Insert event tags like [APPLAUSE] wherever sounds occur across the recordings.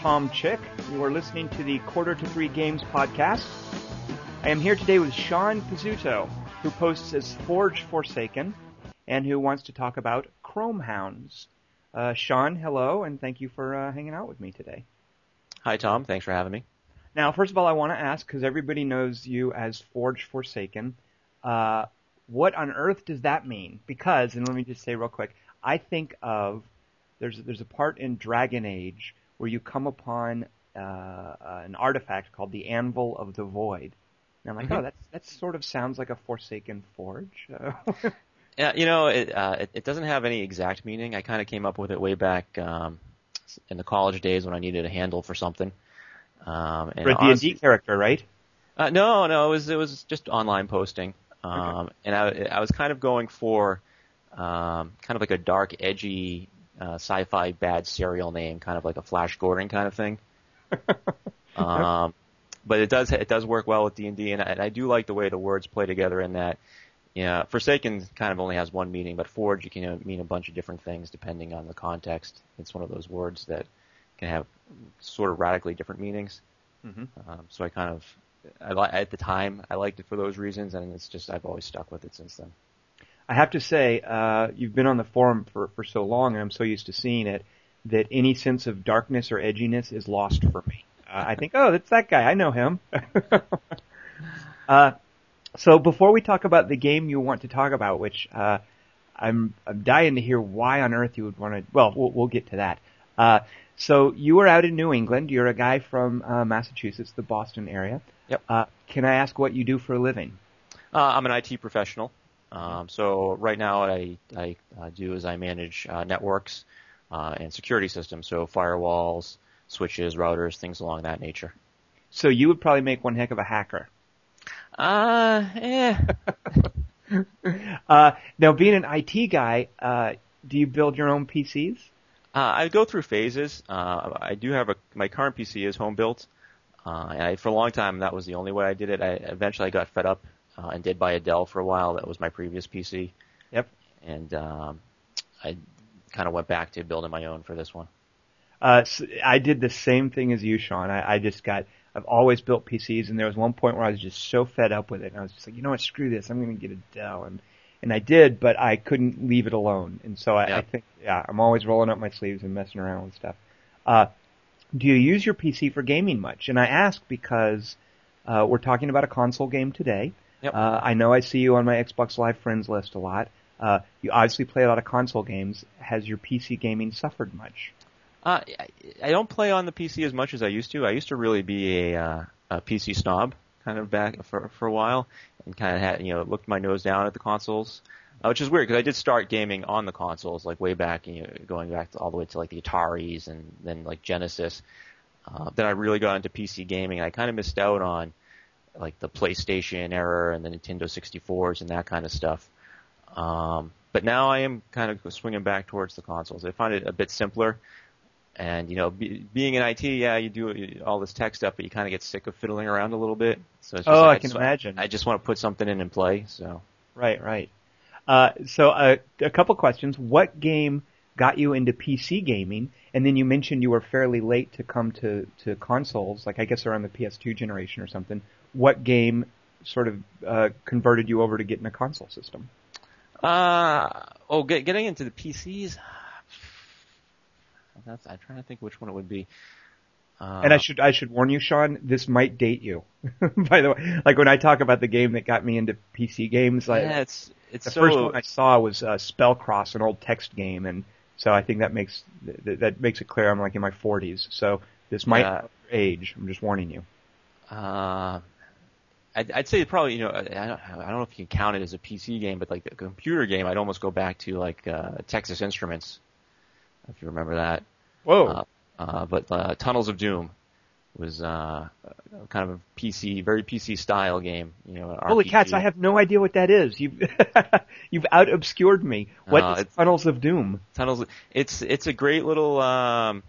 Tom Chick. You are listening to the Quarter to Three Games podcast. I am here today with Sean Pizzuto, who posts as Forge Forsaken, and who wants to talk about Chrome Hounds. Uh, Sean, hello, and thank you for uh, hanging out with me today. Hi, Tom. Thanks for having me. Now, first of all, I want to ask, because everybody knows you as Forge Forsaken, uh, what on earth does that mean? Because, and let me just say real quick, I think of there's there's a part in Dragon Age where you come upon uh, an artifact called the Anvil of the Void. And I'm like, Mhm. oh, that's that sort of sounds like a Forsaken Forge. [LAUGHS] Yeah, you know, it, uh, it, it doesn't have any exact meaning. I kind of came up with it way back um, in the college days when I needed a handle for something. Um, and For a D&D character, right? Uh, no, no, it was it was just online posting, um, and I I was kind of going for um, kind of like a dark, edgy, uh, sci-fi bad serial name, kind of like a Flash Gordon kind of thing. [LAUGHS] um, but it does it does work well with D and D, and I- do like the way the words play together in that. You know, Forsaken kind of only has one meaning, but Forge you can mean a bunch of different things depending on the context. It's one of those words that can have sort of radically different meanings. hmm Um, so I kind of, I li- at the time, I liked it for those reasons, and it's just I've always stuck with it since then. I have to say, uh, you've been on the forum for, for so long, and I'm so used to seeing it, that any sense of darkness or edginess is lost for me. Uh, I think, oh, that's that guy. I know him. [LAUGHS] uh, so before we talk about the game you want to talk about, which uh, I'm, I'm dying to hear why on earth you would want to. Well, we'll, we'll get to that. Uh, so you are out in New England. You're a guy from uh, Massachusetts, the Boston area. Yep. Uh, can I ask what you do for a living? Uh, I'm an IT professional, um, so right now what I, I uh, do is I manage uh, networks uh, and security systems, so firewalls, switches, routers, things along that nature. So you would probably make one heck of a hacker. Uh, eh. [LAUGHS] Uh, now, being an IT guy, uh, do you build your own PCs? Uh, I go through phases. Uh, I do have a my current PC is home built, uh, and I, for a long time that was the only way I did it. I eventually I got fed up uh, and did buy a Dell for a while. That was my previous PC. Yep. And um, I kind of went back to building my own for this one. Uh, s I did the same thing as you, Sean. I, I just got, I've always built PCs, and there was one point where I was just so fed up with it, and I was just like, you know what, screw this, I'm going to get a Dell, and and I did, but I couldn't leave it alone, and so I, I think, yeah, I'm always rolling up my sleeves and messing around with stuff. Uh, do you use your PC for gaming much? And I ask because uh, we're talking about a console game today. Yep. Uh, I know I see you on my Xbox Live friends list a lot. Uh, you obviously play a lot of console games. Has your PC gaming suffered much? Uh, I, don't play on the PC as much as I used to. I used to really be a, uh, a PC snob kind of back for for a while, and kind of had you know looked my nose down at the consoles, uh, which is weird because I did start gaming on the consoles like way back, you know, going back to, all the way to like the Ataris and then like Genesis. Uh, then I really got into PC gaming. and I kind of missed out on like the PlayStation era and the Nintendo 64s and that kind of stuff. Um, but now I am kind of swinging back towards the consoles. I find it a bit simpler. And you know, be, being in IT, yeah, you do all this tech stuff, but you kind of get sick of fiddling around a little bit. So it's just, Oh, I just- can imagine. I just want to put something in and play. So Right, right. Uh, so uh, a couple questions. What game got you into PC gaming? And then you mentioned you were fairly late to come to, to consoles, like I guess around the PS2 generation or something. What game sort of uh, converted you over to getting a console system? Uh, oh, get, getting into the PCs. That's, I'm trying to think which one it would be. Uh, And I should I should warn you, Sean, this might date you. [LAUGHS] By the way, like when I talk about the game that got me into PC games, like yeah, it's it's the so first one I saw was uh, Spellcross, an old text game, and so I think that makes th- that makes it clear I'm like in my 40s. So this might age. I'm just warning you. Uh, I'd, I'd say probably you know I don't I don't know if you can count it as a PC game, but like a computer game, I'd almost go back to like uh, Texas Instruments, if you remember that. Whoa. Uh, uh, but uh, Tunnels of Doom was uh, kind of a PC, very PC style game. You know, Holy RPG. cats! I have no idea what that is. You've [LAUGHS] you've out obscured me. What Uh, is Tunnels of Doom? Tunnels. It's it's a great little um,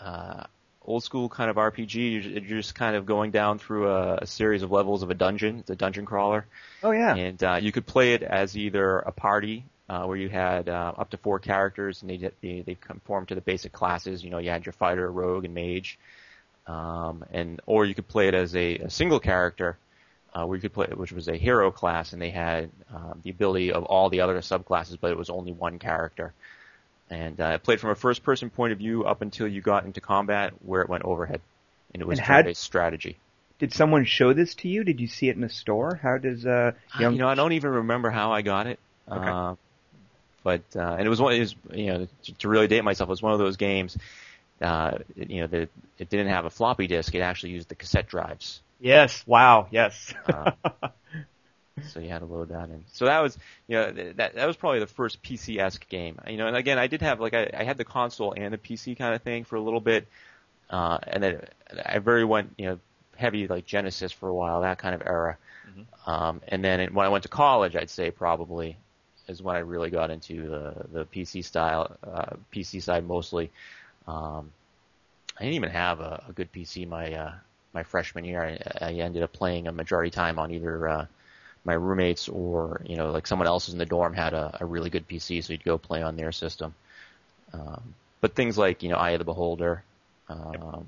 uh, old school kind of RPG. You're, just kind of going down through a, a series of levels of a dungeon. It's a dungeon crawler. Oh yeah. And uh, you could play it as either a party uh, where you had uh, up to four characters, and they they they conform to the basic classes. You know, you had your fighter, rogue, and mage, um, and or you could play it as a, a single character, uh, where you could play, which was a hero class, and they had uh, the ability of all the other subclasses, but it was only one character. And uh, it played from a first-person point of view up until you got into combat, where it went overhead, and it was had- turn-based strategy. Did someone show this to you? Did you see it in a store? How does uh, Uh, young you know, I don't even remember how I got it. Okay. Uh, but uh, and it was one. It was you know to, to really date myself, it was one of those games. Uh, you know, that it didn't have a floppy disk. It actually used the cassette drives. Yes. Wow. Yes. Uh, [LAUGHS] so you had to load that in. So that was, you know, that that was probably the first PC-esque game. You know, and again, I did have like I, I had the console and the PC kind of thing for a little bit, uh, and then I very went, you know, heavy like Genesis for a while, that kind of era. Um, and then it, when I went to college, I'd say probably is when I really got into the the PC style, uh, PC side mostly. Um, I didn't even have a, a good PC my uh, my freshman year. I, I ended up playing a majority time on either uh, my roommates or you know like someone else in the dorm had a, a really good PC, so you'd go play on their system. Um, but things like you know Eye of the Beholder, um,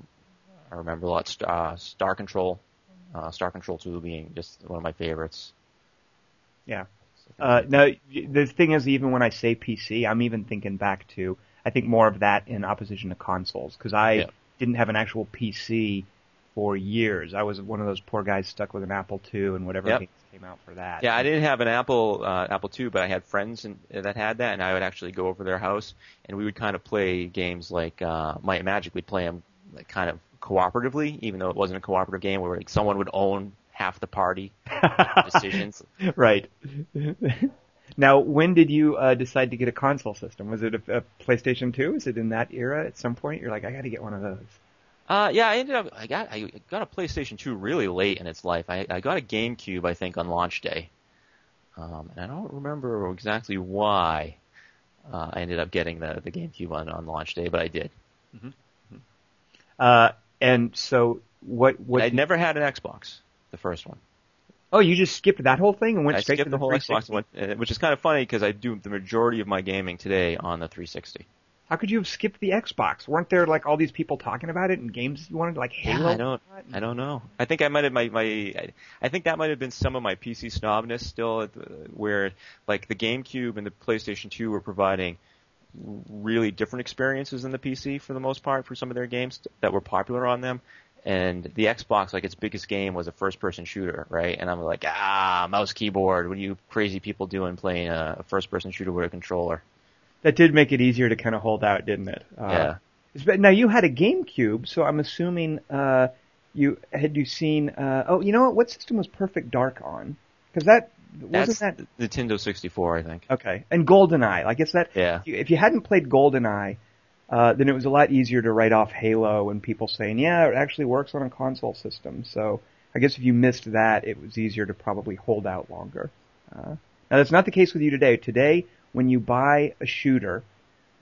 I remember a lot. Star, uh, Star Control, uh, Star Control 2 being just one of my favorites. Yeah. Uh, no, the thing is, even when I say PC, I'm even thinking back to, I think more of that in opposition to consoles, because I Yeah. didn't have an actual PC for years. I was one of those poor guys stuck with an Apple II and whatever Yep. came out for that. Yeah, I didn't have an Apple uh, Apple II, but I had friends in, that had that, and I would actually go over their house, and we would kind of play games like uh, Might and Magic. We'd play them like kind of cooperatively, even though it wasn't a cooperative game, where like someone would own half the party [LAUGHS] decisions. right. now, when did you uh, decide to get a console system? Was it a, a PlayStation 2? Is it in that era at some point? You're like, I got to get one of those. Uh, yeah, I ended up I got I got a PlayStation 2 really late in its life. I, I got a GameCube I think on launch day, um, and I don't remember exactly why uh, I ended up getting the the GameCube on on launch day, but I did. Uh, and so, what? What? I'd never had an Xbox, the first one. oh, you just skipped that whole thing and went I straight to the the whole Xbox, 360? and went, uh, which is kind of funny because I do the majority of my gaming today on the 360. How could you have skipped the Xbox? Weren't there like all these people talking about it and games you wanted, like Halo? I don't, I don't know. I think I might have my my. I- think that might have been some of my PC snobness still, at the, where like the GameCube and the PlayStation 2 were providing really different experiences than the PC for the most part for some of their games that were popular on them. And the Xbox, like its biggest game was a first-person shooter, right? And I'm like, ah, mouse keyboard. What are you crazy people doing playing a, a first-person shooter with a controller? That did make it easier to kind of hold out, didn't it? Uh, yeah. Now you had a GameCube, so I'm assuming uh, you had you seen. Uh, oh, you know what? What system was Perfect Dark on? Because that wasn't that Nintendo 64, I think. okay. And GoldenEye, I guess that Yeah. if you- if you hadn't played GoldenEye, uh, then it was a lot easier to write off Halo and people saying, yeah, it actually works on a console system. So I guess if you missed that, it was easier to probably hold out longer. Uh, now that's not the case with you today. Today, when you buy a shooter,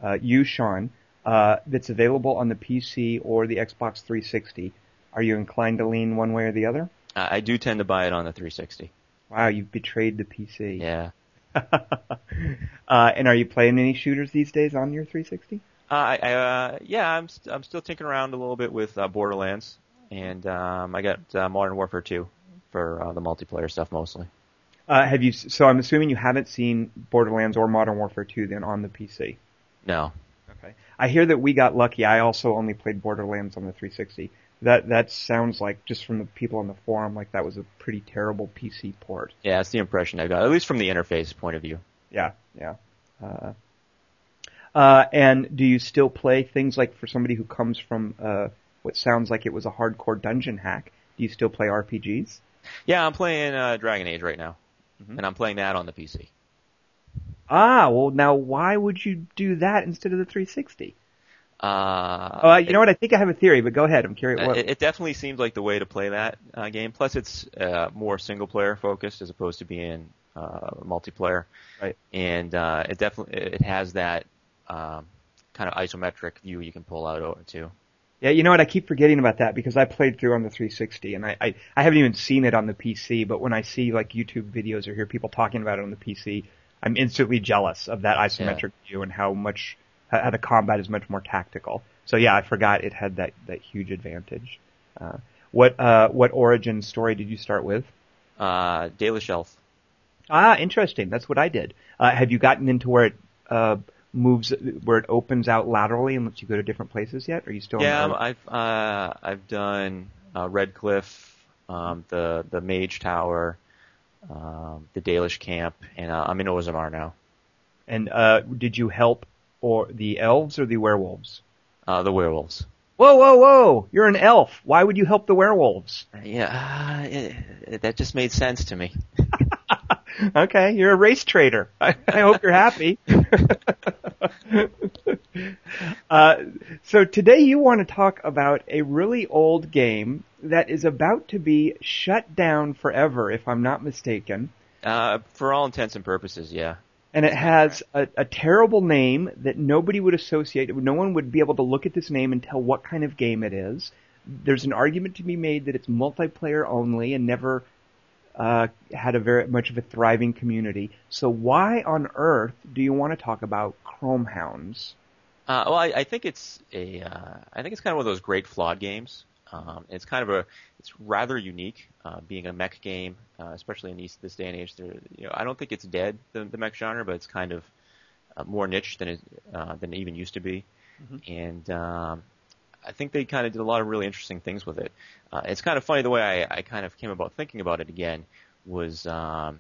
uh, you, Sean, uh, that's available on the PC or the Xbox 360, are you inclined to lean one way or the other? I I do tend to buy it on the 360. Wow, you've betrayed the PC. Yeah. [LAUGHS] uh, and are you playing any shooters these days on your 360? Uh, I, I, uh, yeah, I'm st- I'm still tinkering around a little bit with uh, Borderlands, and um, I got uh, Modern Warfare 2 for uh, the multiplayer stuff mostly. Uh, have you? So I'm assuming you haven't seen Borderlands or Modern Warfare 2 then on the PC. No. Okay. I hear that we got lucky. I also only played Borderlands on the 360. That that sounds like just from the people on the forum like that was a pretty terrible PC port. Yeah, that's the impression I got, at least from the interface point of view. Yeah, yeah. Uh, uh, and do you still play things like for somebody who comes from uh, what sounds like it was a hardcore dungeon hack? Do you still play RPGs? Yeah, I'm playing uh, Dragon Age right now, Mhm. and I'm playing that on the PC. Ah, well now why would you do that instead of the 360? Uh, Oh, you know what? I think I have a theory, but go ahead. I'm curious. Uh, What, It, it definitely seems like the way to play that uh, game. Plus, it's uh, more single player focused as opposed to being uh, multiplayer. Right. And uh, it definitely it has that um, kind of isometric view you can pull out over too. Yeah, you know what? I keep forgetting about that because I played through on the 360 and I, I, I haven't even seen it on the PC, but when I see like YouTube videos or hear people talking about it on the PC, I'm instantly jealous of that isometric view and how much how the combat is much more tactical. So yeah, I forgot it had that that huge advantage. Uh, what uh, what origin story did you start with? Uh, Dalish Elf. Ah, interesting. That's what I did. Uh, have you gotten into where it uh, moves, where it opens out laterally and lets you go to different places yet? Are you still? Yeah, I've uh, I've done uh, Redcliffe, um, the the Mage Tower, um, the Dalish Camp, and uh, I'm in Orzammar now. And uh, did you help or the elves or the werewolves? Uh, the werewolves. Whoa, whoa, whoa! You're an elf. Why would you help the werewolves? Yeah, uh, it, that just made sense to me. [LAUGHS] [LAUGHS] okay, you're a race trader. I, I hope you're happy. [LAUGHS] uh, so today you want to talk about a really old game that is about to be shut down forever, if I'm not mistaken. Uh, for all intents and purposes, yeah. And it has a, a terrible name that nobody would associate. No one would be able to look at this name and tell what kind of game it is. There's an argument to be made that it's multiplayer only and never uh, had a very much of a thriving community. So why on earth do you want to talk about Chrome Hounds? Uh, well, I, I think it's a, uh, I think it's kind of one of those great flawed games. Um, it's kind of a, it's rather unique, uh, being a mech game, uh, especially in these, this day and age. There, you know, I don't think it's dead, the, the mech genre, but it's kind of uh, more niche than it, uh, than it even used to be. Mm-hmm. And, um, I think they kind of did a lot of really interesting things with it. Uh, it's kind of funny the way I, I kind of came about thinking about it again was, um,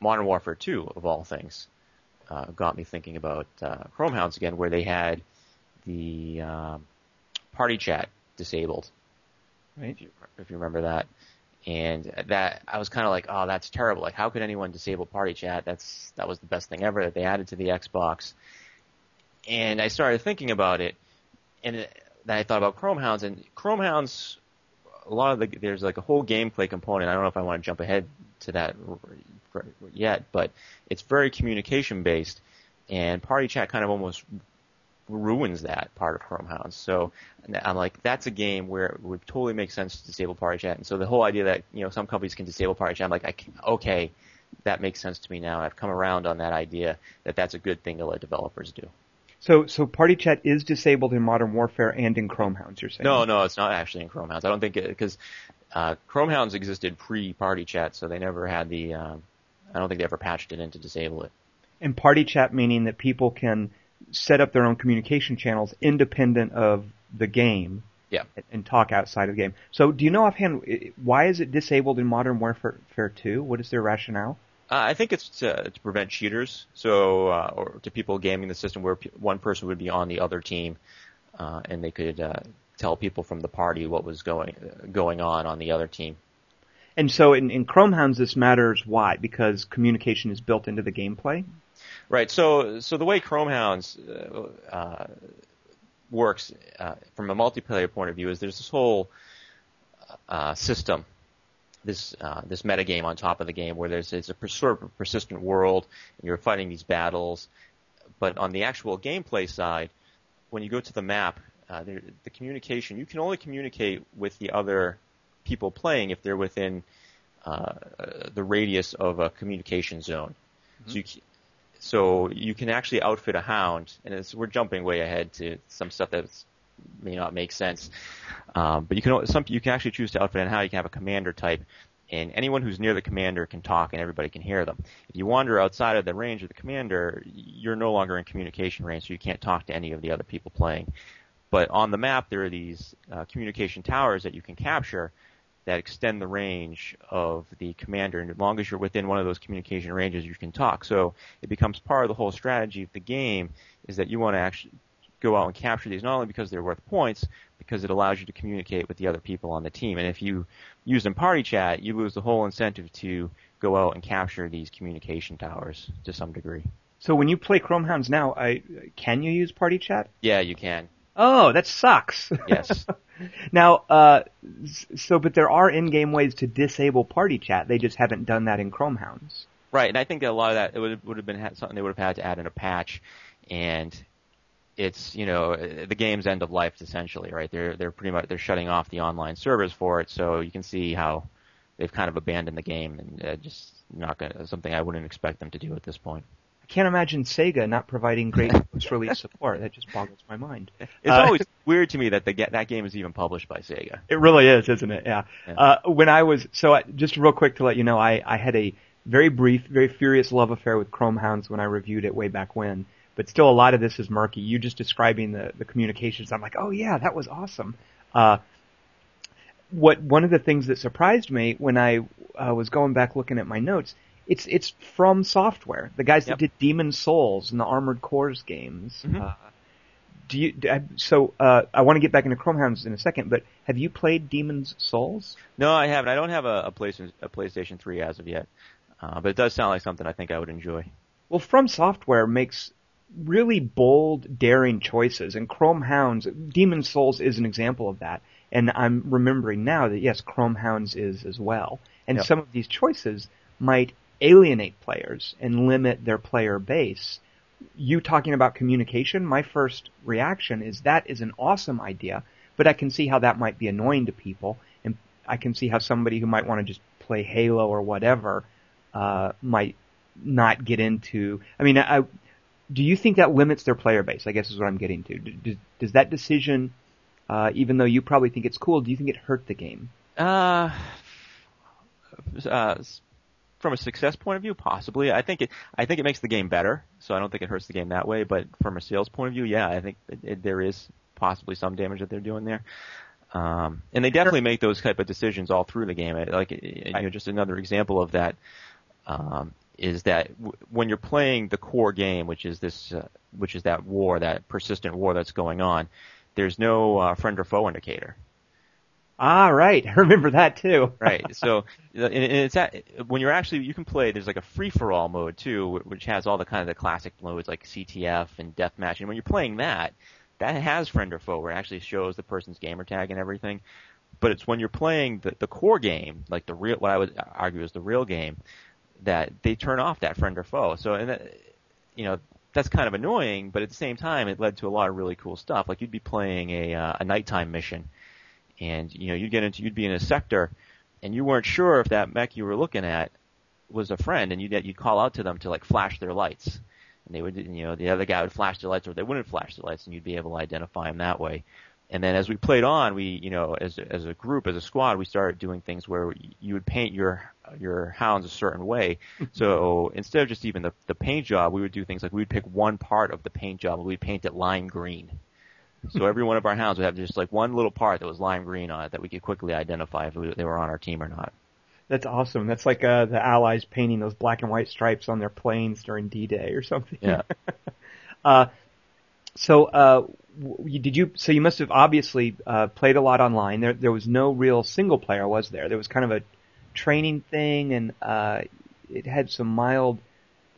Modern Warfare 2 of all things. Uh, got me thinking about, uh, Chrome Hounds again, where they had the, um, party chat disabled right? If you, if you remember that. And that I was kind of like, oh, that's terrible. Like, how could anyone disable party chat? That's that was the best thing ever that they added to the Xbox. And I started thinking about it, and then I thought about Chrome Hounds and Chrome Hounds. A lot of the there's like a whole gameplay component. I don't know if I want to jump ahead to that yet, but it's very communication based, and party chat kind of almost ruins that part of Chrome Hounds. So I'm like, that's a game where it would totally make sense to disable party chat. And so the whole idea that you know some companies can disable party chat, I'm like, I can, okay, that makes sense to me now. I've come around on that idea that that's a good thing to let developers do. So, so party chat is disabled in Modern Warfare and in Chrome Hounds. You're saying? No, no, it's not actually in Chrome Hounds. I don't think it because uh, Chrome Hounds existed pre party chat, so they never had the. Um, I don't think they ever patched it in to disable it. And party chat meaning that people can set up their own communication channels independent of the game. Yeah. And talk outside of the game. So, do you know offhand why is it disabled in Modern Warfare 2? What is their rationale? Uh, I think it's to, to prevent cheaters, so uh, or to people gaming the system where p- one person would be on the other team, uh, and they could uh, tell people from the party what was going going on on the other team. And so, in, in Chrome Hounds, this matters. Why? Because communication is built into the gameplay. Right. So, so the way Chrome Hounds uh, uh, works uh, from a multiplayer point of view is there's this whole uh, system, this uh, this metagame on top of the game where there's it's a sort of persistent world and you're fighting these battles. But on the actual gameplay side, when you go to the map, uh, there, the communication you can only communicate with the other people playing if they're within uh, the radius of a communication zone. Mm-hmm. So you, so you can actually outfit a hound, and we're jumping way ahead to some stuff that may not make sense. Um, but you can some you can actually choose to outfit a how You can have a commander type, and anyone who's near the commander can talk, and everybody can hear them. If you wander outside of the range of the commander, you're no longer in communication range, so you can't talk to any of the other people playing. But on the map, there are these uh, communication towers that you can capture that extend the range of the commander. And as long as you're within one of those communication ranges, you can talk. So it becomes part of the whole strategy of the game is that you want to actually go out and capture these not only because they're worth points, because it allows you to communicate with the other people on the team. And if you use them party chat, you lose the whole incentive to go out and capture these communication towers to some degree. So when you play Chrome Hounds now, I, can you use party chat? Yeah, you can. Oh, that sucks. Yes. [LAUGHS] now, uh, so, but there are in-game ways to disable party chat. They just haven't done that in Chrome Hounds. Right, and I think that a lot of that it would would have been something they would have had to add in a patch, and it's you know the game's end of life essentially, right? They're they're pretty much they're shutting off the online servers for it, so you can see how they've kind of abandoned the game and uh, just not gonna something I wouldn't expect them to do at this point. I can't imagine Sega not providing great post-release support. That just boggles my mind. [LAUGHS] It's Uh, always [LAUGHS] weird to me that the, ga- that game is even published by Sega. It really is, isn't it? Yeah. Yeah. Uh, when I was so I, just real quick to let you know, I I had a very brief, very furious love affair with Chrome Hounds when I reviewed it way back when. But still, a lot of this is murky. You just describing the the communications, I'm like, oh yeah, that was awesome. Uh, what one of the things that surprised me when I uh, was going back looking at my notes, it's it's from software, the guys Yep. that did Demon's Souls and the Armored Cores games. Mhm. Uh, do you do I- so? Uh, I want to get back into Chrome Hounds in a second, but have you played Demon's Souls? No, I haven't. I don't have a, a, PlayStation, a PlayStation 3 as of yet. Uh, but it does sound like something I think I would enjoy. Well, From Software makes really bold, daring choices, and Chrome Hounds, Demon's Souls is an example of that. And I'm remembering now that yes, Chrome Hounds is as well. And Yep. some of these choices might alienate players and limit their player base. You talking about communication, my first reaction is that is an awesome idea, but I can see how that might be annoying to people, and I can see how somebody who might want to just play Halo or whatever uh, might not get into. I mean, I, do you think that limits their player base? I guess is what I'm getting to. Does, does that decision, uh, even though you probably think it's cool, do you think it hurt the game? Uh, uh, from a success point of view, possibly. I think it. I think it makes the game better. So I don't think it hurts the game that way. But from a sales point of view, yeah, I think it, it, there is possibly some damage that they're doing there. Um, and they definitely make those type of decisions all through the game. Like, you know, just another example of that um, is that w- when you're playing the core game, which is this, uh, which is that war, that persistent war that's going on, there's no uh, friend or foe indicator. Ah, right. [LAUGHS] I remember that too. [LAUGHS] right. So and it's at, when you're actually you can play. There's like a free for all mode too, which has all the kind of the classic modes like CTF and deathmatch. And when you're playing that, that has friend or foe, where it actually shows the person's gamer tag and everything. But it's when you're playing the, the core game, like the real, what I would argue is the real game, that they turn off that friend or foe. So and that, you know that's kind of annoying, but at the same time, it led to a lot of really cool stuff. Like you'd be playing a uh, a nighttime mission, and you know you'd get into you'd be in a sector, and you weren't sure if that mech you were looking at was a friend, and you'd you'd call out to them to like flash their lights, and they would you know the other guy would flash their lights, or they wouldn't flash their lights, and you'd be able to identify them that way. And then as we played on, we you know as as a group as a squad, we started doing things where you would paint your your hounds a certain way. [LAUGHS] so instead of just even the the paint job, we would do things like we would pick one part of the paint job and we'd paint it lime green. [LAUGHS] So every one of our hounds would have just like one little part that was lime green on it that we could quickly identify if we, they were on our team or not. That's awesome. That's like uh, the Allies painting those black and white stripes on their planes during D-Day or something. Yeah. [LAUGHS] uh, so, uh, did you? So you must have obviously uh, played a lot online. There, there was no real single player, was there? There was kind of a training thing, and uh, it had some mild.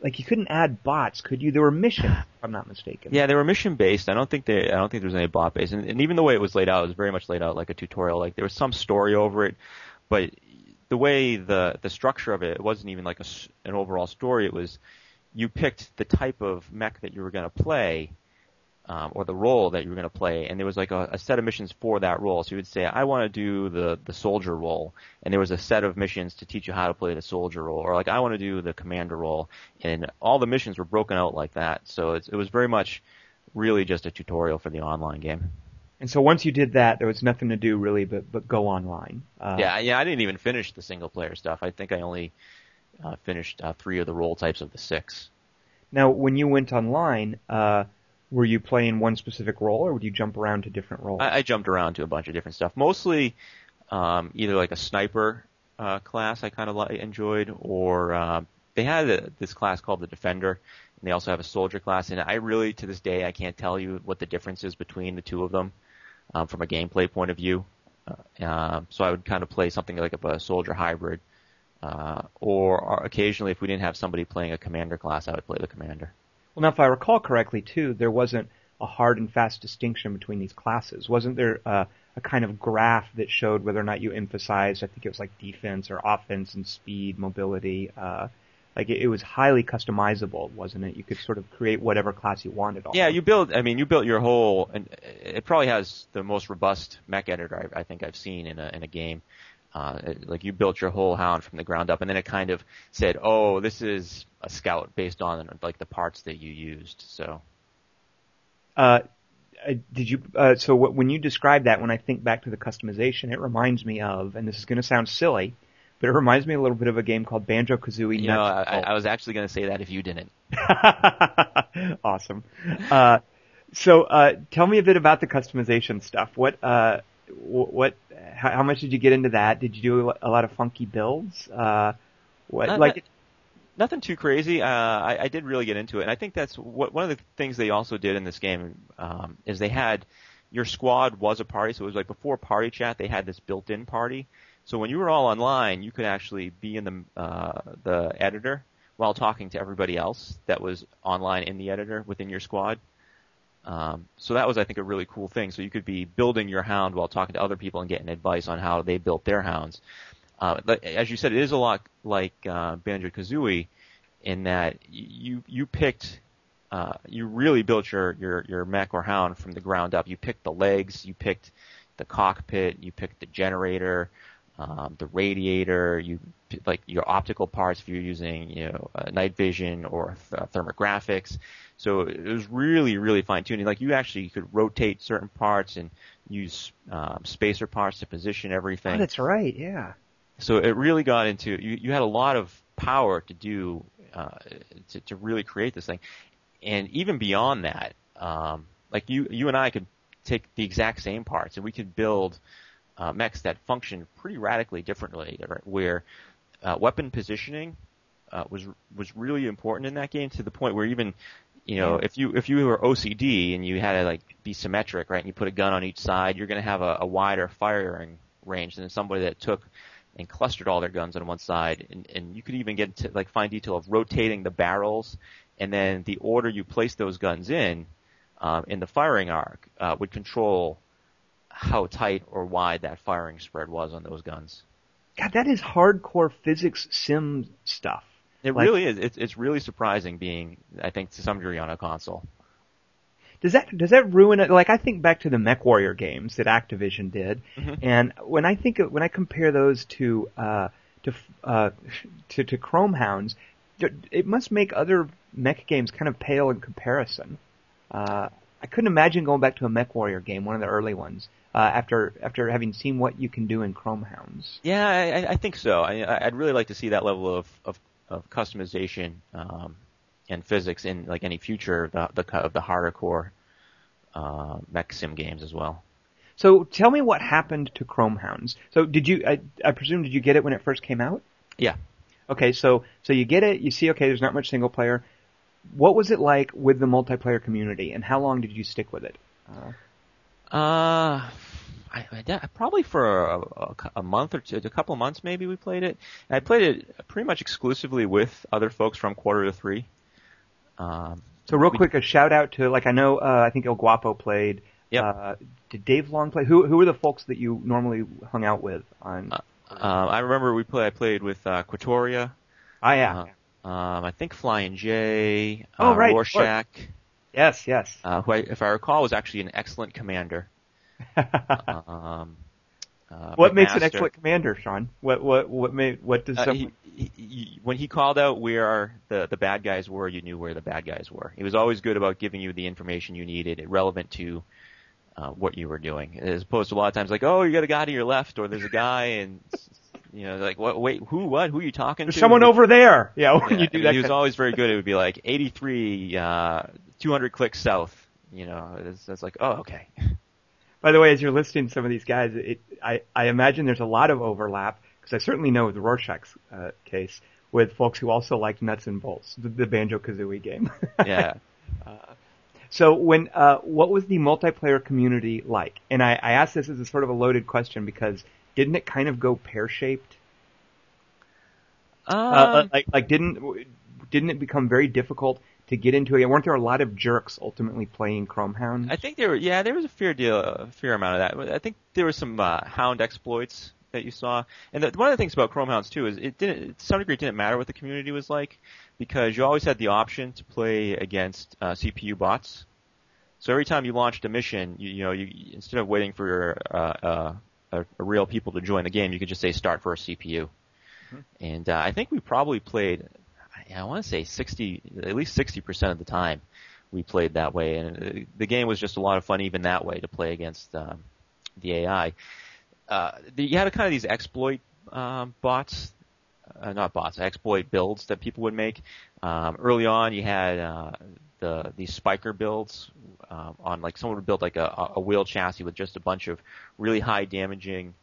Like you couldn't add bots, could you? There were missions, if I'm not mistaken. Yeah, they were mission based. I don't think they. I don't think there was any bot based, and, and even the way it was laid out it was very much laid out like a tutorial. Like there was some story over it, but the way the the structure of it, it wasn't even like a an overall story. It was you picked the type of mech that you were going to play, um, or the role that you were going to play, and there was like a, a set of missions for that role. So you would say, I want to do the the soldier role, and there was a set of missions to teach you how to play the soldier role, or like I want to do the commander role, and all the missions were broken out like that. So it's, it was very much really just a tutorial for the online game. And so once you did that, there was nothing to do really but but go online. Uh, yeah, yeah, I didn't even finish the single player stuff. I think I only uh, finished uh, three of the role types of the six. Now, when you went online, uh, were you playing one specific role, or would you jump around to different roles? I, I jumped around to a bunch of different stuff. Mostly um, either like a sniper uh, class I kind of li- enjoyed, or uh, they had a, this class called the Defender, and they also have a soldier class. And I really, to this day, I can't tell you what the difference is between the two of them um, from a gameplay point of view. Uh, um, so I would kind of play something like a, a soldier hybrid, uh, or, or occasionally if we didn't have somebody playing a commander class, I would play the commander. Well, now, if I recall correctly, too, there wasn't a hard and fast distinction between these classes. Wasn't there uh, a kind of graph that showed whether or not you emphasized? I think it was like defense or offense and speed, mobility. Uh, like it, it was highly customizable, wasn't it? You could sort of create whatever class you wanted. Yeah, you build. I mean, you built your whole, and it probably has the most robust mech editor I, I think I've seen in a in a game. Uh, it, like you built your whole hound from the ground up, and then it kind of said, "Oh, this is a scout based on like the parts that you used." So, uh, did you? Uh, so what, when you describe that, when I think back to the customization, it reminds me of, and this is going to sound silly, but it reminds me a little bit of a game called Banjo Kazooie. You know, I, I, was actually going to say that if you didn't. [LAUGHS] awesome. Uh, so uh, tell me a bit about the customization stuff. What uh, what how, how, much did you get into that? Did you do a lot of funky builds? Uh, what not, like? nothing too crazy. Uh, I, I did really get into it, and I think that's what one of the things they also did in this game um, is they had your squad was a party, so it was like before party chat they had this built-in party. So when you were all online, you could actually be in the uh, the editor while talking to everybody else that was online in the editor within your squad. Um, so that was, I think, a really cool thing. So you could be building your hound while talking to other people and getting advice on how they built their hounds. Uh, as you said, it is a lot like uh, Banjo Kazooie in that you you picked, uh, you really built your your your mech or hound from the ground up. You picked the legs, you picked the cockpit, you picked the generator, um, the radiator, you like your optical parts if you're using you know uh, night vision or th- thermographics. So it was really really fine tuning. Like you actually could rotate certain parts and use um, spacer parts to position everything. Oh, that's right. Yeah. So it really got into you. You had a lot of power to do uh, to, to really create this thing, and even beyond that, um, like you you and I could take the exact same parts and we could build uh, mechs that function pretty radically differently, where uh, weapon positioning uh, was was really important in that game to the point where even you know if you if you were OCD and you had to like be symmetric, right, and you put a gun on each side, you're going to have a, a wider firing range than somebody that took and clustered all their guns on one side, and, and you could even get to like fine detail of rotating the barrels, and then the order you place those guns in um, in the firing arc uh, would control how tight or wide that firing spread was on those guns. God, that is hardcore physics sim stuff. It like, really is. It's it's really surprising being, I think, to some degree on a console. Does that does that ruin it? Like I think back to the MechWarrior games that Activision did, mm-hmm. and when I think of, when I compare those to uh, to uh, to to Chrome Hounds, it must make other mech games kind of pale in comparison. Uh, I couldn't imagine going back to a Mech Warrior game, one of the early ones, uh, after after having seen what you can do in Chrome Hounds. Yeah, I, I think so. I, I'd really like to see that level of of, of customization um, and physics in like any future of the, the of the harder core uh, mech sim games as well. So tell me what happened to Chrome Hounds. So did you? I, I presume did you get it when it first came out? Yeah. Okay, so so you get it. You see, okay, there's not much single player. What was it like with the multiplayer community, and how long did you stick with it? Uh, uh I, I, probably for a, a, a, month or two, a couple of months maybe we played it. And I played it pretty much exclusively with other folks from Quarter to Three. Um, so real quick, a shout out to like I know uh, I think El Guapo played. Yeah. Uh, did Dave Long play? Who who were the folks that you normally hung out with on? Uh, um, I remember we play. I played with uh, Quatoria. Oh yeah. Uh, um, I think Flying J. Uh, oh right. Rorschach. Yes, yes. Uh, who, I, if I recall, was actually an excellent commander. [LAUGHS] um, uh, what makes an excellent commander, Sean? What what what made what does uh, he, he, when he called out where the the bad guys were, you knew where the bad guys were. He was always good about giving you the information you needed, relevant to uh, what you were doing, as opposed to a lot of times like, oh, you got a guy to your left, or there's a guy, and you know, like what? Wait, who? What? Who are you talking there's to? Someone over there. Yeah, [LAUGHS] when yeah, you do that. He was always very good. It would be like 83, uh, 200 clicks south. You know, it's, it's like, oh, okay. [LAUGHS] By the way, as you're listing some of these guys, it, I, I imagine there's a lot of overlap because I certainly know with the Rorschach's uh, case with folks who also liked Nuts and Bolts, the, the Banjo Kazooie game. [LAUGHS] yeah. Uh, so when uh, what was the multiplayer community like? And I, I ask this as a sort of a loaded question because didn't it kind of go pear shaped? Uh, um, like like didn't didn't it become very difficult to get into it. Weren't there a lot of jerks ultimately playing Chrome Hound? I think there were. Yeah, there was a fair deal, a fair amount of that. I think there were some uh, Hound exploits that you saw. And the, one of the things about Chrome Hounds too is it didn't, to some degree, it didn't matter what the community was like because you always had the option to play against uh, CPU bots. So every time you launched a mission, you, you know, you instead of waiting for your uh, uh, a, a real people to join the game, you could just say start first CPU. Mm-hmm. And uh, I think we probably played, I want to say 60, at least 60% of the time we played that way. And uh, the game was just a lot of fun even that way to play against um, the AI. Uh, the, you had a kind of these exploit um, bots, uh, not bots, exploit builds that people would make. Um, early on, you had uh, the these spiker builds um, on like someone would build like a, a wheel chassis with just a bunch of really high damaging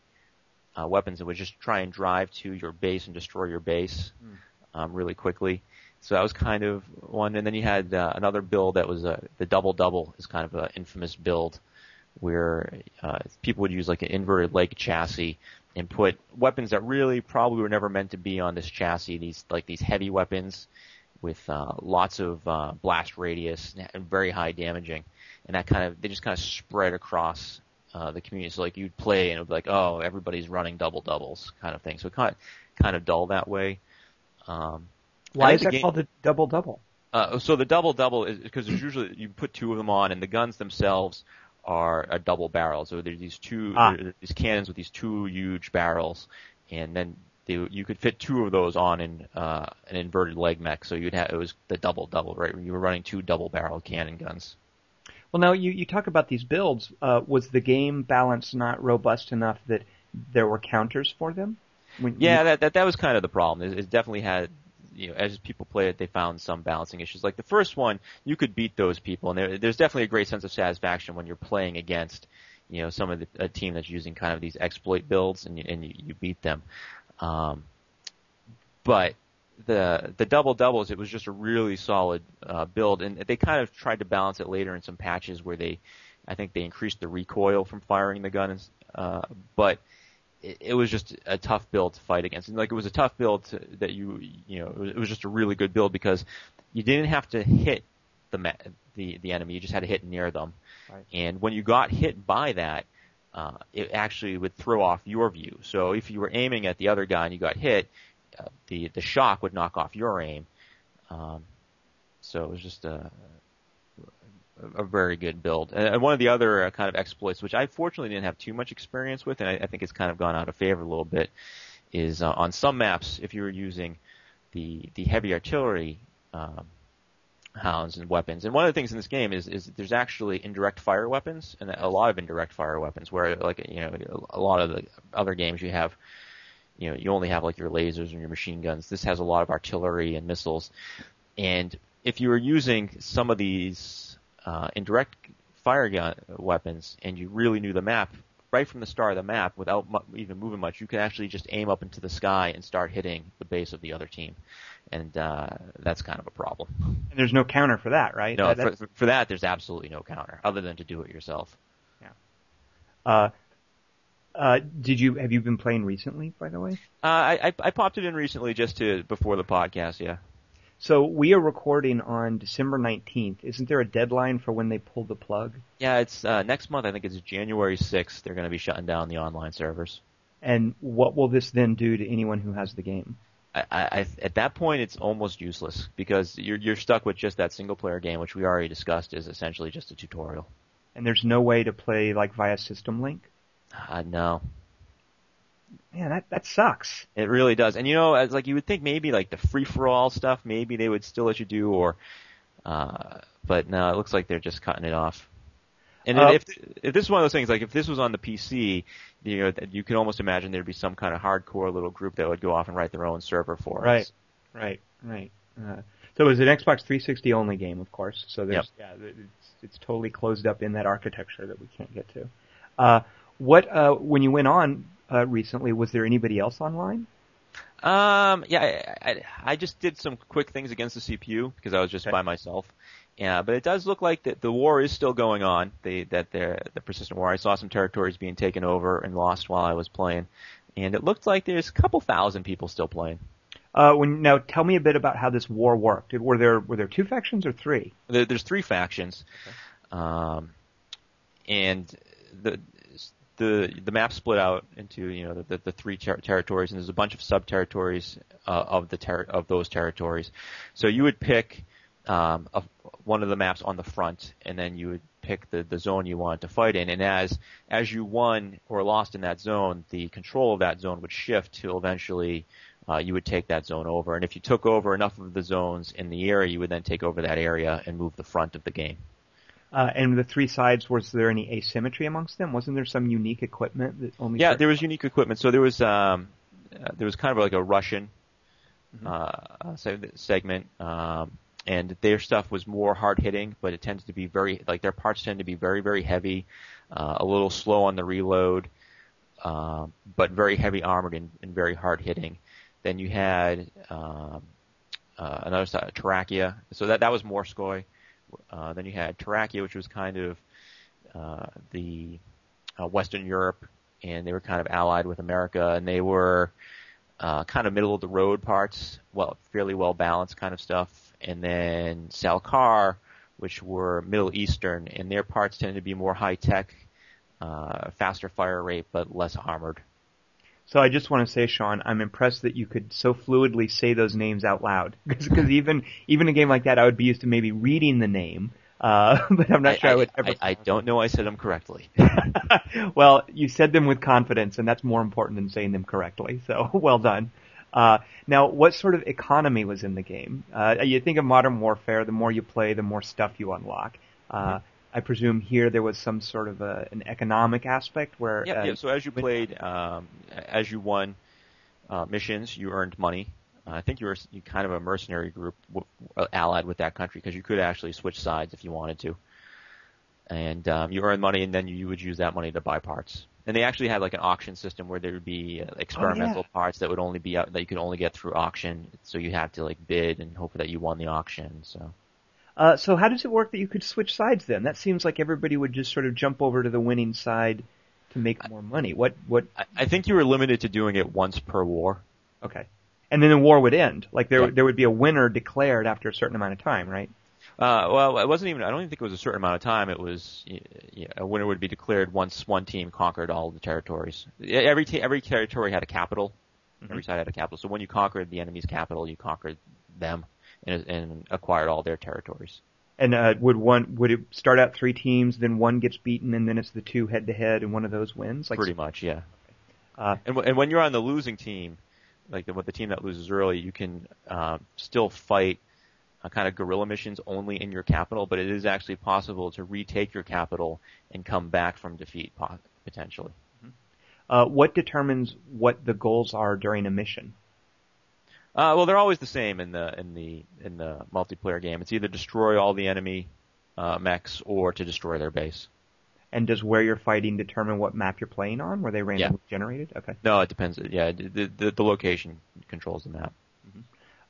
uh, weapons and would just try and drive to your base and destroy your base mm. um, really quickly. So that was kind of one, and then you had uh, another build that was uh, the double double is kind of an infamous build where uh, people would use like an inverted leg chassis and put weapons that really probably were never meant to be on this chassis. These like these heavy weapons with uh, lots of uh, blast radius and very high damaging, and that kind of they just kind of spread across uh, the community. So like you'd play and it would be like, oh, everybody's running double doubles kind of thing. So it kind of, kind of dull that way. Um, Why is that game, called the double double? Uh, so the double double is because there's usually you put two of them on, and the guns themselves are a double barrel. So there's these two ah. these cannons with these two huge barrels, and then they, you could fit two of those on in uh, an inverted leg mech. So you'd have it was the double double, right? You were running two double barrel cannon guns. Well, now you you talk about these builds. Uh, was the game balance not robust enough that there were counters for them? When yeah, you... that, that that was kind of the problem. It, it definitely had you know, as people play it, they found some balancing issues. Like the first one, you could beat those people, and there, there's definitely a great sense of satisfaction when you're playing against, you know, some of the, a team that's using kind of these exploit builds, and you, and you, you beat them. Um, but the the double doubles, it was just a really solid uh, build, and they kind of tried to balance it later in some patches where they, I think they increased the recoil from firing the gun, uh, but it, it was just a tough build to fight against. And like it was a tough build to, that you you know it was, it was just a really good build because you didn't have to hit the the the enemy, you just had to hit near them. Right. And when you got hit by that, uh, it actually would throw off your view. So if you were aiming at the other guy and you got hit, uh, the the shock would knock off your aim. Um, so it was just a a very good build. And one of the other uh, kind of exploits, which I fortunately didn't have too much experience with, and I, I think it's kind of gone out of favor a little bit, is uh, on some maps if you were using the the heavy artillery um, hounds and weapons. And one of the things in this game is is there's actually indirect fire weapons and a lot of indirect fire weapons. Where like you know a lot of the other games you have you know you only have like your lasers and your machine guns. This has a lot of artillery and missiles. And if you were using some of these uh, indirect fire gun weapons and you really knew the map right from the start of the map without mu- even moving much, you could actually just aim up into the sky and start hitting the base of the other team, and uh, that's kind of a problem. And there's no counter for that, right? No, that, for, for, that there's absolutely no counter other than to do it yourself. Yeah. Uh, uh, did you have you been playing recently, by the way? Uh, I, I I popped it in recently just to before the podcast. Yeah. So we are recording on December 19th. Isn't there a deadline for when they pull the plug? Yeah, it's uh, next month. I think it's January 6th. They're going to be shutting down the online servers. And what will this then do to anyone who has the game? I, I, at that point, it's almost useless because you're you're stuck with just that single player game, which we already discussed is essentially just a tutorial. And there's no way to play like via System Link. Uh, no, man, that that sucks. It really does. And you know, as like you would think maybe like the free for all stuff, maybe they would still let you do, or, uh, but no, it looks like they're just cutting it off. And uh, if if this is one of those things, like if this was on the PC, you know, you can almost imagine there'd be some kind of hardcore little group that would go off and write their own server for right. us. Right, right, right. Uh, so it was an Xbox 360 only game, of course. So there's yep. yeah, it's, it's totally closed up in that architecture that we can't get to. Uh, what uh, when you went on, uh, recently. Was there anybody else online? Um, yeah, I, I, I just did some quick things against the CPU because I was just okay. by myself. Yeah, but it does look like that the war is still going on. The that the the persistent war. I saw some territories being taken over and lost while I was playing, and it looked like there's a couple thousand people still playing. Uh, when now, tell me a bit about how this war worked. Were there were there two factions or three? There, there's three factions, okay. um, and the the the map split out into you know the the, the three ter- territories, and there's a bunch of sub territories uh, of the ter- of those territories. So you would pick um, a, one of the maps on the front, and then you would pick the, the zone you wanted to fight in, and as as you won or lost in that zone, the control of that zone would shift till eventually uh, you would take that zone over. And if you took over enough of the zones in the area, you would then take over that area and move the front of the game. Uh, and the three sides, was there any asymmetry amongst them? Wasn't there some unique equipment that only? Yeah, there was unique equipment. So there was um, uh, there was kind of like a Russian mm-hmm. uh, segment, um, and their stuff was more hard hitting, but it tends to be very like their parts tend to be very very heavy, uh, a little slow on the reload, uh, but very heavy armored and, and very hard hitting. Then you had um, uh, another side, Tarakia. So that that was Morskoy. Uh, then you had Tarakia, which was kind of uh, the uh, Western Europe, and they were kind of allied with America, and they were uh, kind of middle of the road parts, well, fairly well balanced kind of stuff. And then Salkar, which were Middle Eastern, and their parts tended to be more high tech, uh, faster fire rate, but less armored. So I just want to say, Sean, I'm impressed that you could so fluidly say those names out loud. [LAUGHS] Because even even a game like that, I would be used to maybe reading the name, uh, [LAUGHS] but I'm not I, sure I, I would ever. I, I don't know. I said them correctly. [LAUGHS] well, you said them with confidence, and that's more important than saying them correctly. So well done. Uh, now, what sort of economy was in the game? Uh, you think of Modern Warfare, the more you play, the more stuff you unlock. Uh, mm-hmm. I presume here there was some sort of a, an economic aspect where. Yeah, uh, yeah. So as you played, um, as you won uh, missions, you earned money. Uh, I think you were you kind of a mercenary group uh, allied with that country because you could actually switch sides if you wanted to. And um, you earned money, and then you would use that money to buy parts. And they actually had like an auction system where there would be uh, experimental oh, yeah. parts that would only be that you could only get through auction. So you had to like bid and hope that you won the auction. So. Uh, so how does it work that you could switch sides then? That seems like everybody would just sort of jump over to the winning side to make more money. What what? I think you were limited to doing it once per war. Okay, and then the war would end. Like there yeah. there would be a winner declared after a certain amount of time, right? Uh, well, it wasn't even. I don't even think it was a certain amount of time. It was a winner would be declared once one team conquered all the territories. Every t- every territory had a capital. Mm-hmm. Every side had a capital. So when you conquered the enemy's capital, you conquered them and, and acquired all their territories. And uh, would one would it start out three teams, then one gets beaten, and then it's the two head to head, and one of those wins? Like Pretty much, yeah. Uh, and and when you're on the losing team, like the, the team that loses early, you can uh, still fight uh, kind of guerrilla missions only in your capital, but it is actually possible to retake your capital and come back from defeat potentially. Mm-hmm. Uh, what determines what the goals are during a mission? Uh, well, they're always the same in the in the in the multiplayer game. It's either destroy all the enemy uh, mechs or to destroy their base. And does where you're fighting determine what map you're playing on? Were they randomly yeah. generated? Okay. No, it depends. Yeah, the the, the location controls the map. Mm-hmm.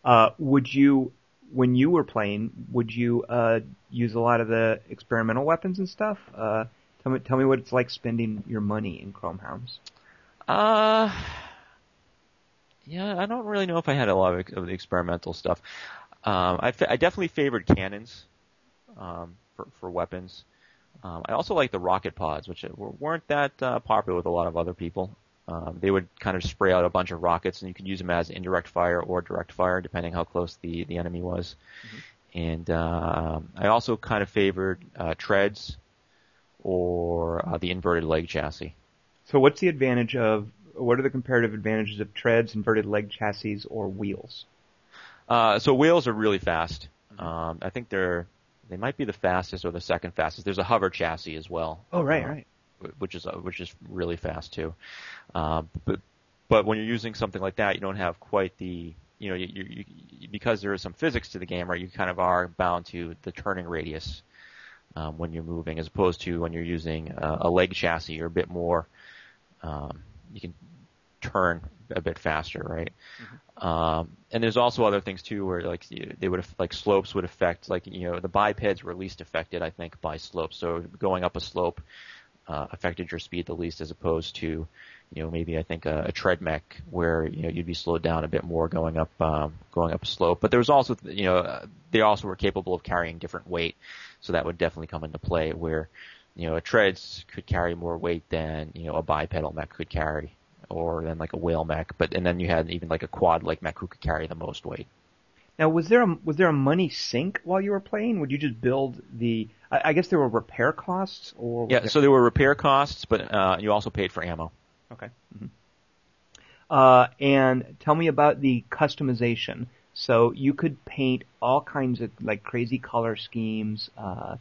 Uh, would you, when you were playing, would you uh, use a lot of the experimental weapons and stuff? Uh, tell me, tell me what it's like spending your money in Chrome Hounds. Uh yeah, I don't really know if I had a lot of, of the experimental stuff. Um, I, I definitely favored cannons um, for, for weapons. Um, I also like the rocket pods, which weren't that uh, popular with a lot of other people. Um, they would kind of spray out a bunch of rockets, and you could use them as indirect fire or direct fire, depending how close the, the enemy was. Mm-hmm. And uh, I also kind of favored uh, treads or uh, the inverted leg chassis. So, what's the advantage of what are the comparative advantages of treads, inverted leg chassis, or wheels? Uh, so wheels are really fast. Um, I think they're they might be the fastest or the second fastest. There's a hover chassis as well. Oh right, uh, right. Which is uh, which is really fast too. Uh, but but when you're using something like that, you don't have quite the you know you, you, you, because there is some physics to the game, right? You kind of are bound to the turning radius um, when you're moving, as opposed to when you're using uh, a leg chassis. You're a bit more um, you can turn a bit faster, right? Mm-hmm. Um, and there's also other things too, where like they would have, like slopes would affect, like you know, the bipeds were least affected, I think, by slopes. So going up a slope uh, affected your speed the least, as opposed to, you know, maybe I think a, a tread mech where you know you'd be slowed down a bit more going up um, going up a slope. But there was also, you know, they also were capable of carrying different weight, so that would definitely come into play where you know, a treads could carry more weight than, you know, a bipedal mech could carry, or than like a whale mech, but, and then you had even like a quad like mech who could carry the most weight. Now, was there a was there a money sink while you were playing? Would you just build the? I, I guess there were repair costs, or Yeah, there- so there were repair costs, but uh, you also paid for ammo. okay. hmm Uh, and tell me about the customization. So you could paint all kinds of like crazy color schemes. Uh,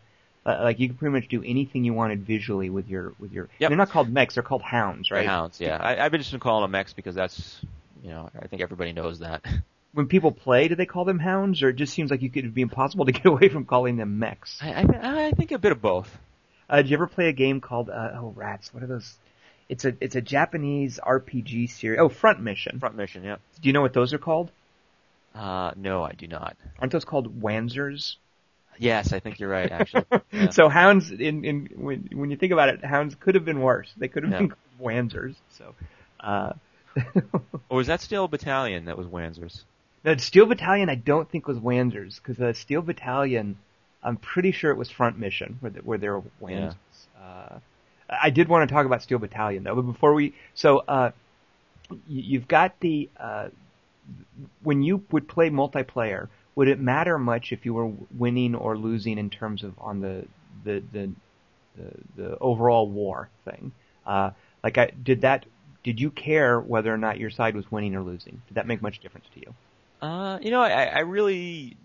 uh, like you could pretty much do anything you wanted visually with your with your. Yep. They're not called mechs; they're called hounds, right? The hounds, yeah. I, I've been just calling them mechs because that's, you know, I think everybody knows that. [LAUGHS] When people play, do they call them hounds, or it just seems like you could it'd be impossible to [LAUGHS] get away from calling them mechs? I, I, I think a bit of both. Uh, did you ever play a game called uh, oh rats? What are those? It's a it's a Japanese RPG series. Oh, Front Mission. Front mission, yeah. Do you know what those are called? Uh, no, I do not. Aren't those called Wanzers? Yes, I think you're right, actually. [LAUGHS] Yeah. So hounds, in in when when you think about it, hounds could have been worse. They could have Yeah. been called Wanzers. So, uh, [LAUGHS] Or was that Steel Battalion that was Wanzers? Now Steel Battalion, I don't think was Wanzers because uh, Steel Battalion, I'm pretty sure it was Front Mission where the, where there were Wanzers. Uh, I did want to talk about Steel Battalion though, but before we, so uh, you've got the uh, when you would play multiplayer, would it matter much if you were winning or losing in terms of on the the the the, the overall war thing? Uh, like, I, did that? Did you care whether or not your side was winning or losing? Did that make much difference to you? Uh, you know, I, I really,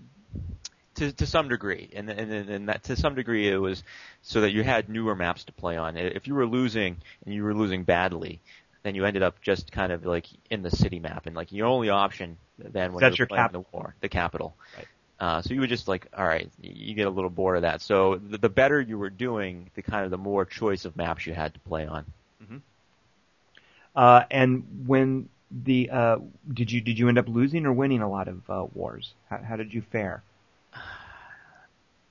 to to some degree, and and and that to some degree it was so that you had newer maps to play on. If you were losing and you were losing badly, then you ended up just kind of like in the city map, and like your only option then when That's you're your playing capital. the war, the capital. Right. Uh, so you would just like, all right, you get a little bored of that. So the, the better you were doing, the kind of the more choice of maps you had to play on. Uh, and when the uh, did you did you end up losing or winning a lot of uh, wars? How, how did you fare?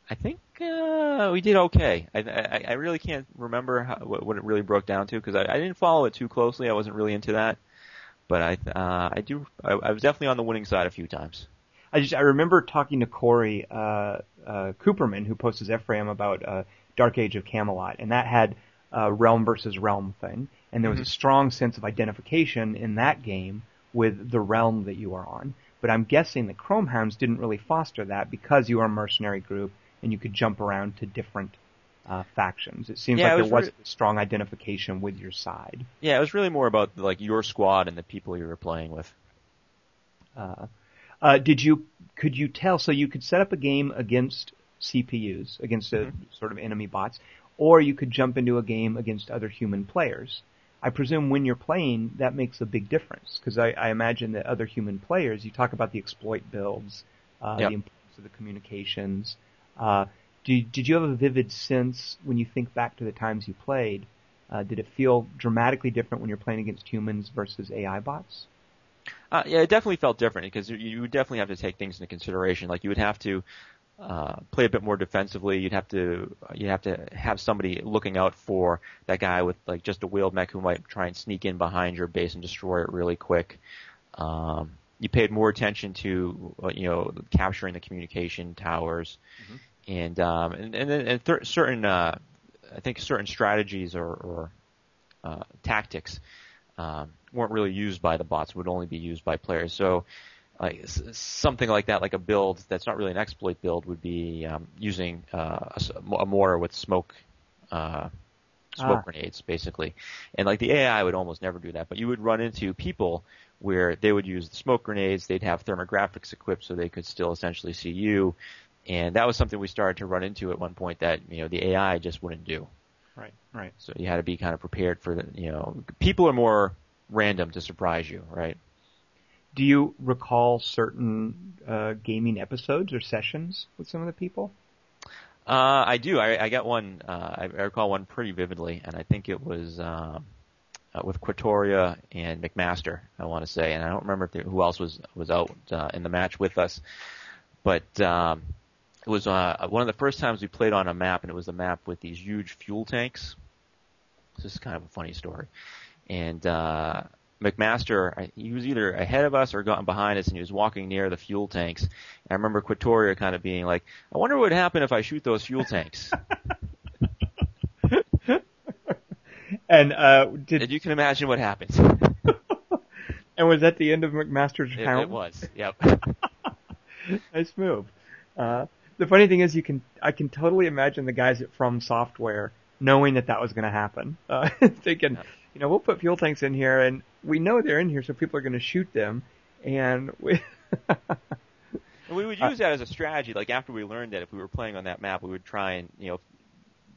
I think uh, we did okay. I, I, I really can't remember how, what, what it really broke down to because I, I didn't follow it too closely. I wasn't really into that, but I uh, I do. I, I was definitely on the winning side a few times. I just I remember talking to Corey uh, uh, Cooperman, who posts Ephraim about uh, Dark Age of Camelot, and that had uh, realm versus realm thing, and there was a strong sense of identification in that game with the realm that you are on. But I'm guessing that Chrome Hounds didn't really foster that because you are a mercenary group and you could jump around to different uh, factions. It seems Yeah, like it there was wasn't re- a strong identification with your side. Yeah, it was really more about like your squad and the people you were playing with. Uh, uh, did you could you tell? So you could set up a game against CPUs, against a sort of enemy bots, or you could jump into a game against other human players. I presume when you're playing, that makes a big difference because I, I imagine that other human players, you talk about the exploit builds, uh, Yep. the importance of the communications. Uh, did, did you have a vivid sense when you think back to the times you played? Uh, did it feel dramatically different when you're playing against humans versus AI bots? Uh, yeah, it definitely felt different because you, you would definitely have to take things into consideration. Like you would have to uh, play a bit more defensively. You'd have to you'd have to have somebody looking out for that guy with like just a wheeled mech who might try and sneak in behind your base and destroy it really quick. Um, you paid more attention to uh, you know capturing the communication towers, and um, and and, and th- certain uh, I think certain strategies or, or uh, tactics um, weren't really used by the bots; would only be used by players. So, like something like that, like a build that's not really an exploit build, would be um, using uh, a, a mortar with smoke. Uh, smoke Ah. grenades, basically, and like the AI would almost never do that, but you would run into people where they would use the smoke grenades. They'd have thermographics equipped so they could still essentially see you, and that was something we started to run into at one point that you know the AI just wouldn't do. Right, right. So you had to be kind of prepared for the, you know, people are more random to surprise you, right? Do you recall certain uh, gaming episodes or sessions with some of the people? Uh, I do. I, I got one. Uh, I, I recall one pretty vividly, and I think it was um, uh, with Quatoria and McMaster. I want to say, and I don't remember there, who else was was out uh, in the match with us, but um, it was uh, one of the first times we played on a map, and it was a map with these huge fuel tanks. This is kind of a funny story, and uh, McMaster, he was either ahead of us or gotten behind us, and he was walking near the fuel tanks. And I remember Quatoria kind of being like, "I wonder what would happen if I shoot those fuel tanks." [LAUGHS] And uh, did and you can imagine what happened. [LAUGHS] and was that the end of McMaster's It, hound? it was. Yep. [LAUGHS] nice move. Uh, the funny thing is, you can I can totally imagine the guys at From Software knowing that that was going to happen, uh, thinking, you know, we'll put fuel tanks in here, and we know they're in here, so people are going to shoot them, and we. [LAUGHS] And we would use that as a strategy. Like after we learned that, if we were playing on that map, we would try and you know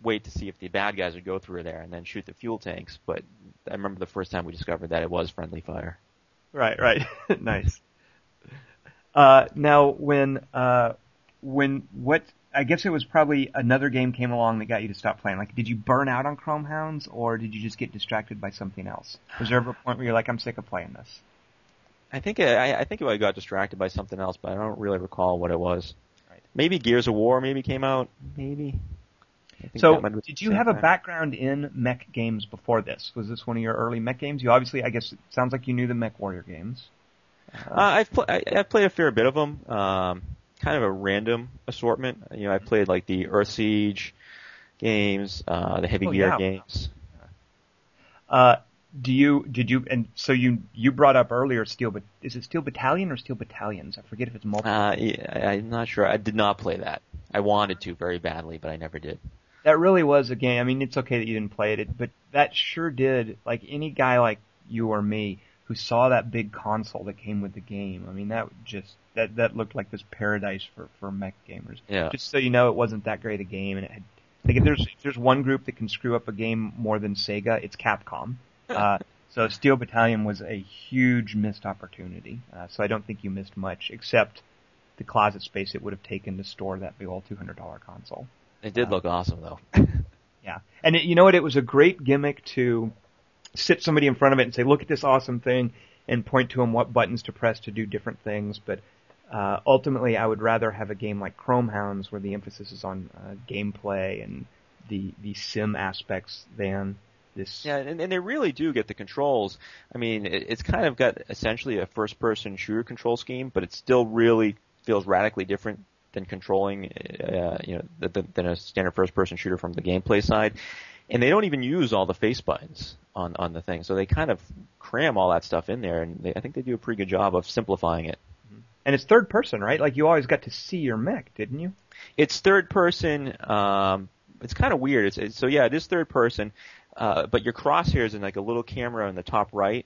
wait to see if the bad guys would go through there and then shoot the fuel tanks. But I remember the first time we discovered that it was friendly fire. Right, right, [LAUGHS] nice. Uh, now, when uh, when what I guess it was probably another game came along that got you to stop playing. Like, did you burn out on Chrome Hounds, or did you just get distracted by something else? Was there ever a point where you're like, I'm sick of playing this? I think I, I think I got distracted by something else, but I don't really recall what it was. Right. Maybe Gears of War maybe came out. Maybe. So, that might have been did you have same a background in mech games before this? Was this one of your early mech games? You obviously, I guess, it sounds like you knew the Mech Warrior games. Uh, I've pl- I, I've played a fair bit of them. Um, kind of a random assortment. You know, I played like the Earth Siege games, uh, the Heavy Oh, Gear yeah. games. Uh, do you did you and so you you brought up earlier Steel, but is it Steel Battalion or Steel Battalions? I forget if it's multiple. Uh, yeah, I- I'm not sure. I did not play that. I wanted to very badly, but I never did. that really was a game. I mean, it's okay that you didn't play it, but that sure did. Like any guy like you or me who saw that big console that came with the game. I mean, that just that that looked like this paradise for for mech gamers. Yeah. Just so you know, it wasn't that great a game, and it had. Like if there's if there's one group that can screw up a game more than Sega, it's Capcom. [LAUGHS] Uh, so Steel Battalion was a huge missed opportunity. Uh, so I don't think you missed much, except the closet space it would have taken to store that big old two hundred dollar console. It did Uh, look awesome though. [LAUGHS] Yeah. And it, you know what? It was a great gimmick to sit somebody in front of it and say, look at this awesome thing and point to them what buttons to press to do different things. But, uh, ultimately I would rather have a game like Chrome Hounds where the emphasis is on, uh, gameplay and the, the sim aspects than this. Yeah, and, and they really do get the controls. I mean, it, it's kind of got essentially a first-person shooter control scheme, but it still really feels radically different than controlling, uh, you know, th- th- than a standard first-person shooter from the gameplay side. And they don't even use all the face buttons on on the thing, so they kind of cram all that stuff in there, and they, I think they do a pretty good job of simplifying it. And it's third person, right? Like you always got to see your mech, didn't you? It's third person. Um, it's kind of weird. It's, it's so yeah, it is third person, uh, but your crosshairs in like a little camera in the top right,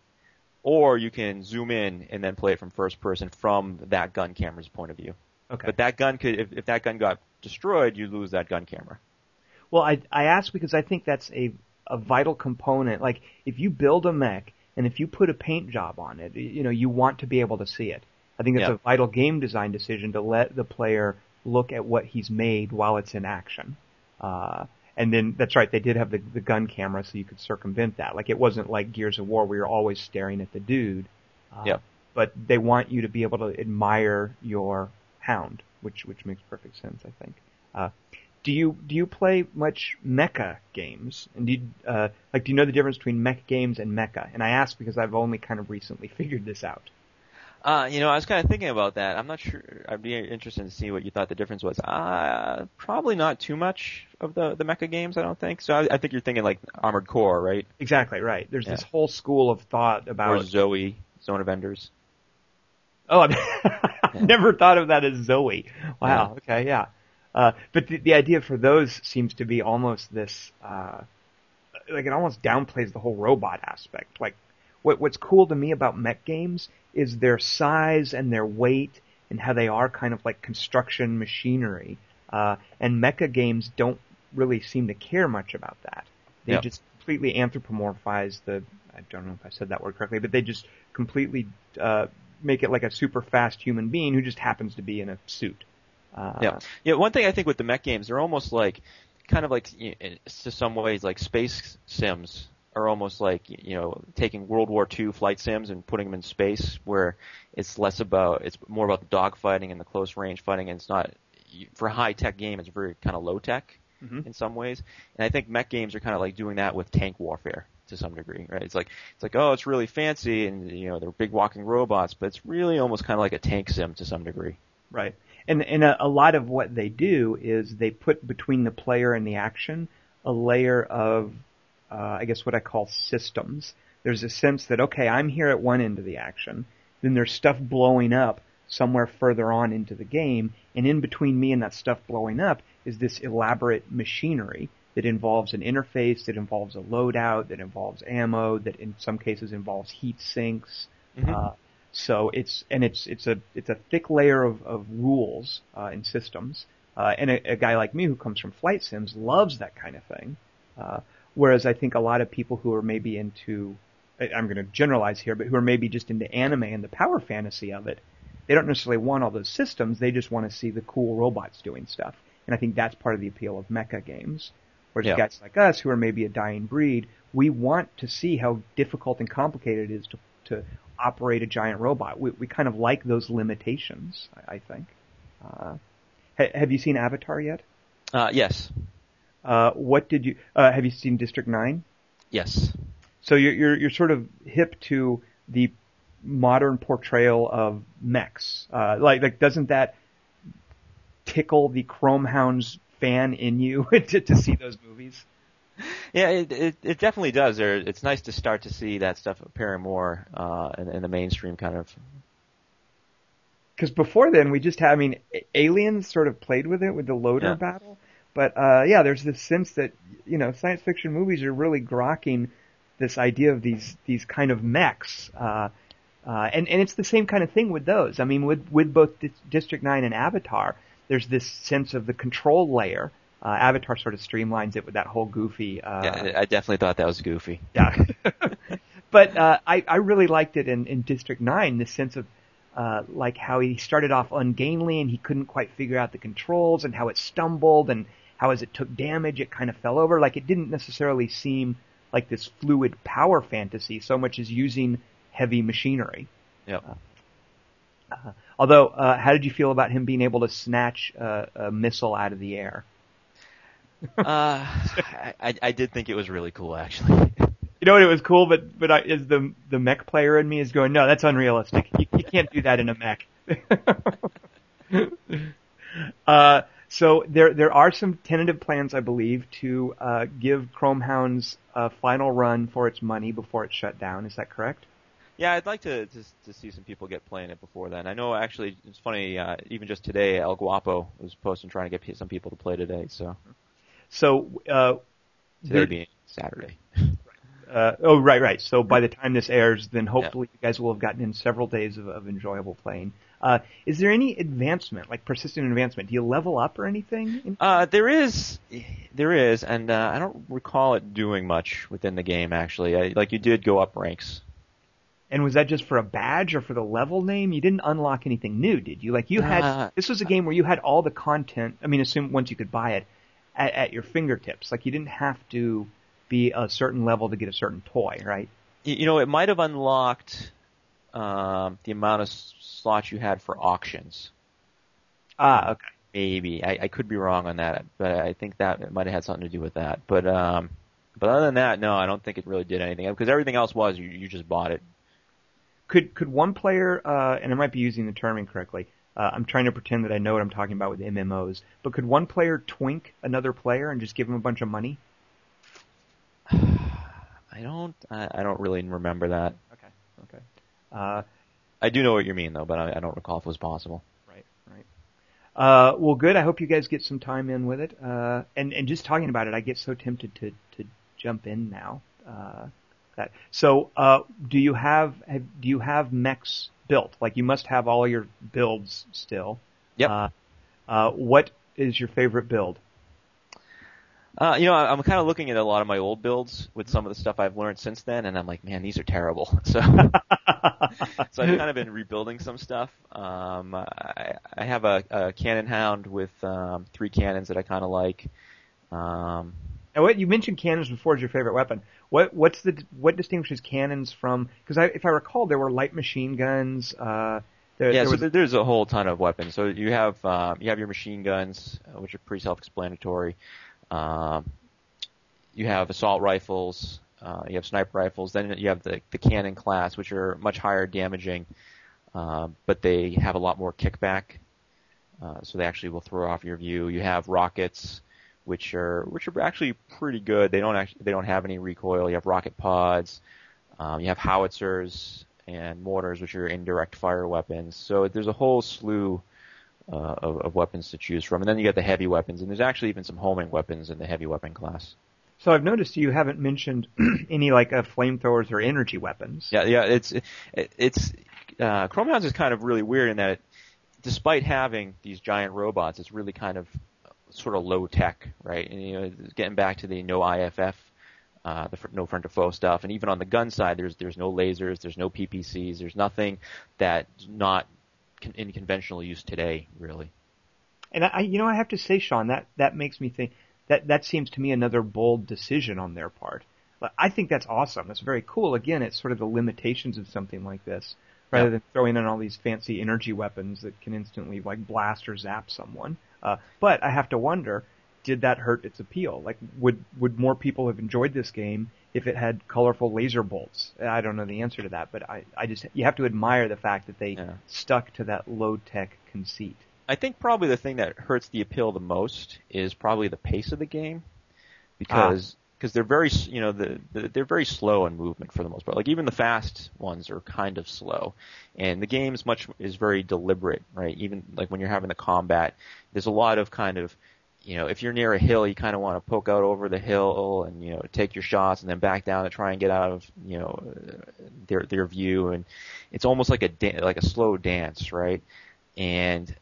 or you can zoom in and then play it from first person from that gun camera's point of view. Okay. But that gun could, if, if that gun got destroyed, you lose that gun camera. Well, I I ask because I think that's a a vital component. Like if you build a mech and if you put a paint job on it, you know, you want to be able to see it. I think it's Yeah. a vital game design decision to let the player look at what he's made while it's in action. Uh, and then that's right, they did have the, the gun camera so you could circumvent that. Like it wasn't like Gears of War where you're always staring at the dude. Uh, Yep. But they want you to be able to admire your hound, which which makes perfect sense, I think. Uh, do you do you play much mecha games? And do you, uh, like do you know the difference between mech games and mecha? And I ask because I've only kind of recently [LAUGHS] figured this out. Uh, you know, I was kind of thinking about that. I'm not sure. I'd be interested to see what you thought the difference was. Uh, probably not too much of the the mecha games. I don't think. So I, I think you're thinking like Armored Core, right? Exactly right. There's this whole school of thought Or about. Zoe, Zone of Enders. Oh, [LAUGHS] I've [LAUGHS] never thought of that as Zoe. Wow. Okay. Yeah. Uh, but the, the idea for those seems to be almost this, uh, like it almost downplays the whole robot aspect. Like what, what's cool to me about mech games is their size and their weight and how they are kind of like construction machinery. Uh, and mecha games don't really seem to care much about that. They Yeah. just completely anthropomorphize the, I don't know if I said that word correctly, but they just completely, uh, make it like a super fast human being who just happens to be in a suit. Uh, Yeah. Yeah, one thing I think with the mech games, they're almost like, kind of like, you know, to some ways, like space sims are almost like, you know, taking World War II flight sims and putting them in space where it's less about, it's more about the dogfighting and the close range fighting and it's not, for a high tech game, it's very kind of low tech Mhm. in some ways. And I think mech games are kind of like doing that with tank warfare to some degree, right? It's like, it's like, oh, it's really fancy and, you know, they're big walking robots, but it's really almost kind of like a tank sim to some degree. Right. And and a, a lot of what they do is they put between the player and the action a layer of, uh, I guess what I call systems. There's a sense that okay, I'm here at one end of the action, then there's stuff blowing up, somewhere further on into the game, and in between me and that stuff blowing up is this elaborate machinery that involves an interface, that involves a loadout, that involves ammo, that in some cases involves heat sinks. Mhm. Uh, so it's and it's it's a it's a thick layer of, of rules uh, and systems. Uh, and a, a guy like me who comes from flight sims loves that kind of thing. Uh, whereas I think a lot of people who are maybe into I'm going to generalize here, but who are maybe just into anime and the power fantasy of it, they don't necessarily want all those systems. They just want to see the cool robots doing stuff. And I think that's part of the appeal of mecha games. Whereas Yeah. guys like us, who are maybe a dying breed, we want to see how difficult and complicated it is to to operate a giant robot. We we kind of like those limitations. I, I think. Uh, ha- have you seen Avatar yet? Uh, yes. Uh, what did you? Uh, have you seen District Nine? Yes. So you're, you're you're sort of hip to the modern portrayal of mechs. Uh, like like doesn't that tickle the Chrome Hounds fan in you [LAUGHS] to, to see those movies? Yeah, it, it it definitely does. There, it's nice to start to see that stuff appearing more uh, in, in the mainstream kind of. Because before then we just had, I mean, Aliens sort of played with it with the loader Yeah. battle, but uh, yeah, there's this sense that you know science fiction movies are really grokking this idea of these these kind of mechs. Uh, uh, and, and it's the same kind of thing with those. I mean, with, with both Dis- District 9 and Avatar, there's this sense of the control layer. Uh, Avatar sort of streamlines it with that whole goofy, uh, yeah, I definitely thought that was goofy. yeah. [LAUGHS] but uh, I, I really liked it in, in District 9, the sense of uh, like how he started off ungainly and he couldn't quite figure out the controls and how it stumbled and how as it took damage it kind of fell over. Like it didn't necessarily seem like this fluid power fantasy so much as using heavy machinery. Yep. Uh, although, uh, how did you feel about him being able to snatch uh, a missile out of the air? [LAUGHS] uh, I, I did think it was really cool actually. [LAUGHS] You know what? It was cool, but but I, is the the mech player in me is going, no, that's unrealistic. You, you can't do that in a mech. [LAUGHS] uh, so there there are some tentative plans, I believe, to uh, give Chrome Hounds a final run for its money before it's shut down. Is that correct? Yeah, I'd like to, to to see some people get playing it before then. I know actually it's funny. Uh, even just today, El Guapo was posting trying to get some people to play today. So So uh, today being Saturday. [LAUGHS] Uh, oh, right, right. So by the time this airs, then hopefully you guys will have gotten in several days of, of enjoyable playing. Uh, is there any advancement, like persistent advancement? Do you level up or anything? Uh, there is, there is, and uh, I don't recall it doing much within the game actually. I, like you did go up ranks. And was that just for a badge or for the level name? You didn't unlock anything new, did you? Like you had, Uh, this was a game where you had all the content, I mean, assume once you could buy it, at, at your fingertips. Like you didn't have to be a certain level to get a certain toy, right? You, know, it might have unlocked um, the amount of slots you had for auctions. Ah, okay. Maybe I, I could be wrong on that, but I think that it might have had something to do with that. But um, but other than that, no, I don't think it really did anything because everything else was you you just bought it. Could could one player, uh, and I might be using the term incorrectly. Uh, I'm trying to pretend that I know what I'm talking about with MMOs. But could one player twink another player and just give him a bunch of money? [SIGHS] I don't I, I don't really remember that. Okay. Okay. Uh, I do know what you mean though, but I, I don't recall if it was possible. Right, right. Uh, well, good. I hope you guys get some time in with it. Uh, and and just talking about it, I get so tempted to to jump in now. Uh, that so. Uh, do you have, have do you have mechs built? Like you must have all your builds still. Yep. Uh, uh, what is your favorite build? Uh, you know, I- I'm kind of looking at a lot of my old builds with some of the stuff I've learned since then, and I'm like, man, these are terrible. [LAUGHS] So, [LAUGHS] so I've kind of been rebuilding some stuff. Um, I, I have a, a cannon hound with um, three cannons that I kind of like. Um, And what you mentioned cannons before as your favorite weapon. What what's the what distinguishes cannons from? Because I, if I recall, there were light machine guns. Uh, there, yeah, there so was, there's a whole ton of weapons. So you have um, you have your machine guns, uh, which are pretty self-explanatory. Um, you have assault rifles. Uh, you have sniper rifles. Then you have the the cannon class, which are much higher damaging, uh, but they have a lot more kickback. Uh, so they actually will throw off your view. You have rockets, which are which are actually pretty good. They don't actually they don't have any recoil. You have rocket pods. Um, you have howitzers, and mortars, which are indirect fire weapons. So there's a whole slew uh, of, of weapons to choose from, and then you get the heavy weapons, and there's actually even some homing weapons in the heavy weapon class. So I've noticed you haven't mentioned [CLEARS THROAT] any like uh, flamethrowers or energy weapons. Yeah, yeah, it's it, it's uh, Chromehounds is kind of really weird in that, it, despite having these giant robots, it's really kind of sort of low tech, right? And you know, getting back to the no IFF, uh, the no front to foe stuff, and even on the gun side, there's there's no lasers, there's no PPCs, there's nothing that's not con- in conventional use today, really. And I, you know, I have to say, Sean, that that makes me think that that seems to me another bold decision on their part. But I think that's awesome. That's very cool. Again, it's sort of the limitations of something like this, rather Yeah. than throwing in all these fancy energy weapons that can instantly like blast or zap someone. Uh, but I have to wonder, did that hurt its appeal? Like, would would more people have enjoyed this game if it had colorful laser bolts? I don't know the answer to that, but I, I just you have to admire the fact that they Yeah. stuck to that low tech conceit. I think probably the thing that hurts the appeal the most is probably the pace of the game, because because they're very you know the, the they're very slow in movement for the most part. Like even the fast ones are kind of slow, and the game's much is very deliberate, right? Even like when you're having the combat, there's a lot of kind of you know, if you're near a hill, you kind of want to poke out over the hill and you know take your shots, and then back down to try and get out of you know their their view, and it's almost like a da- like a slow dance, right? And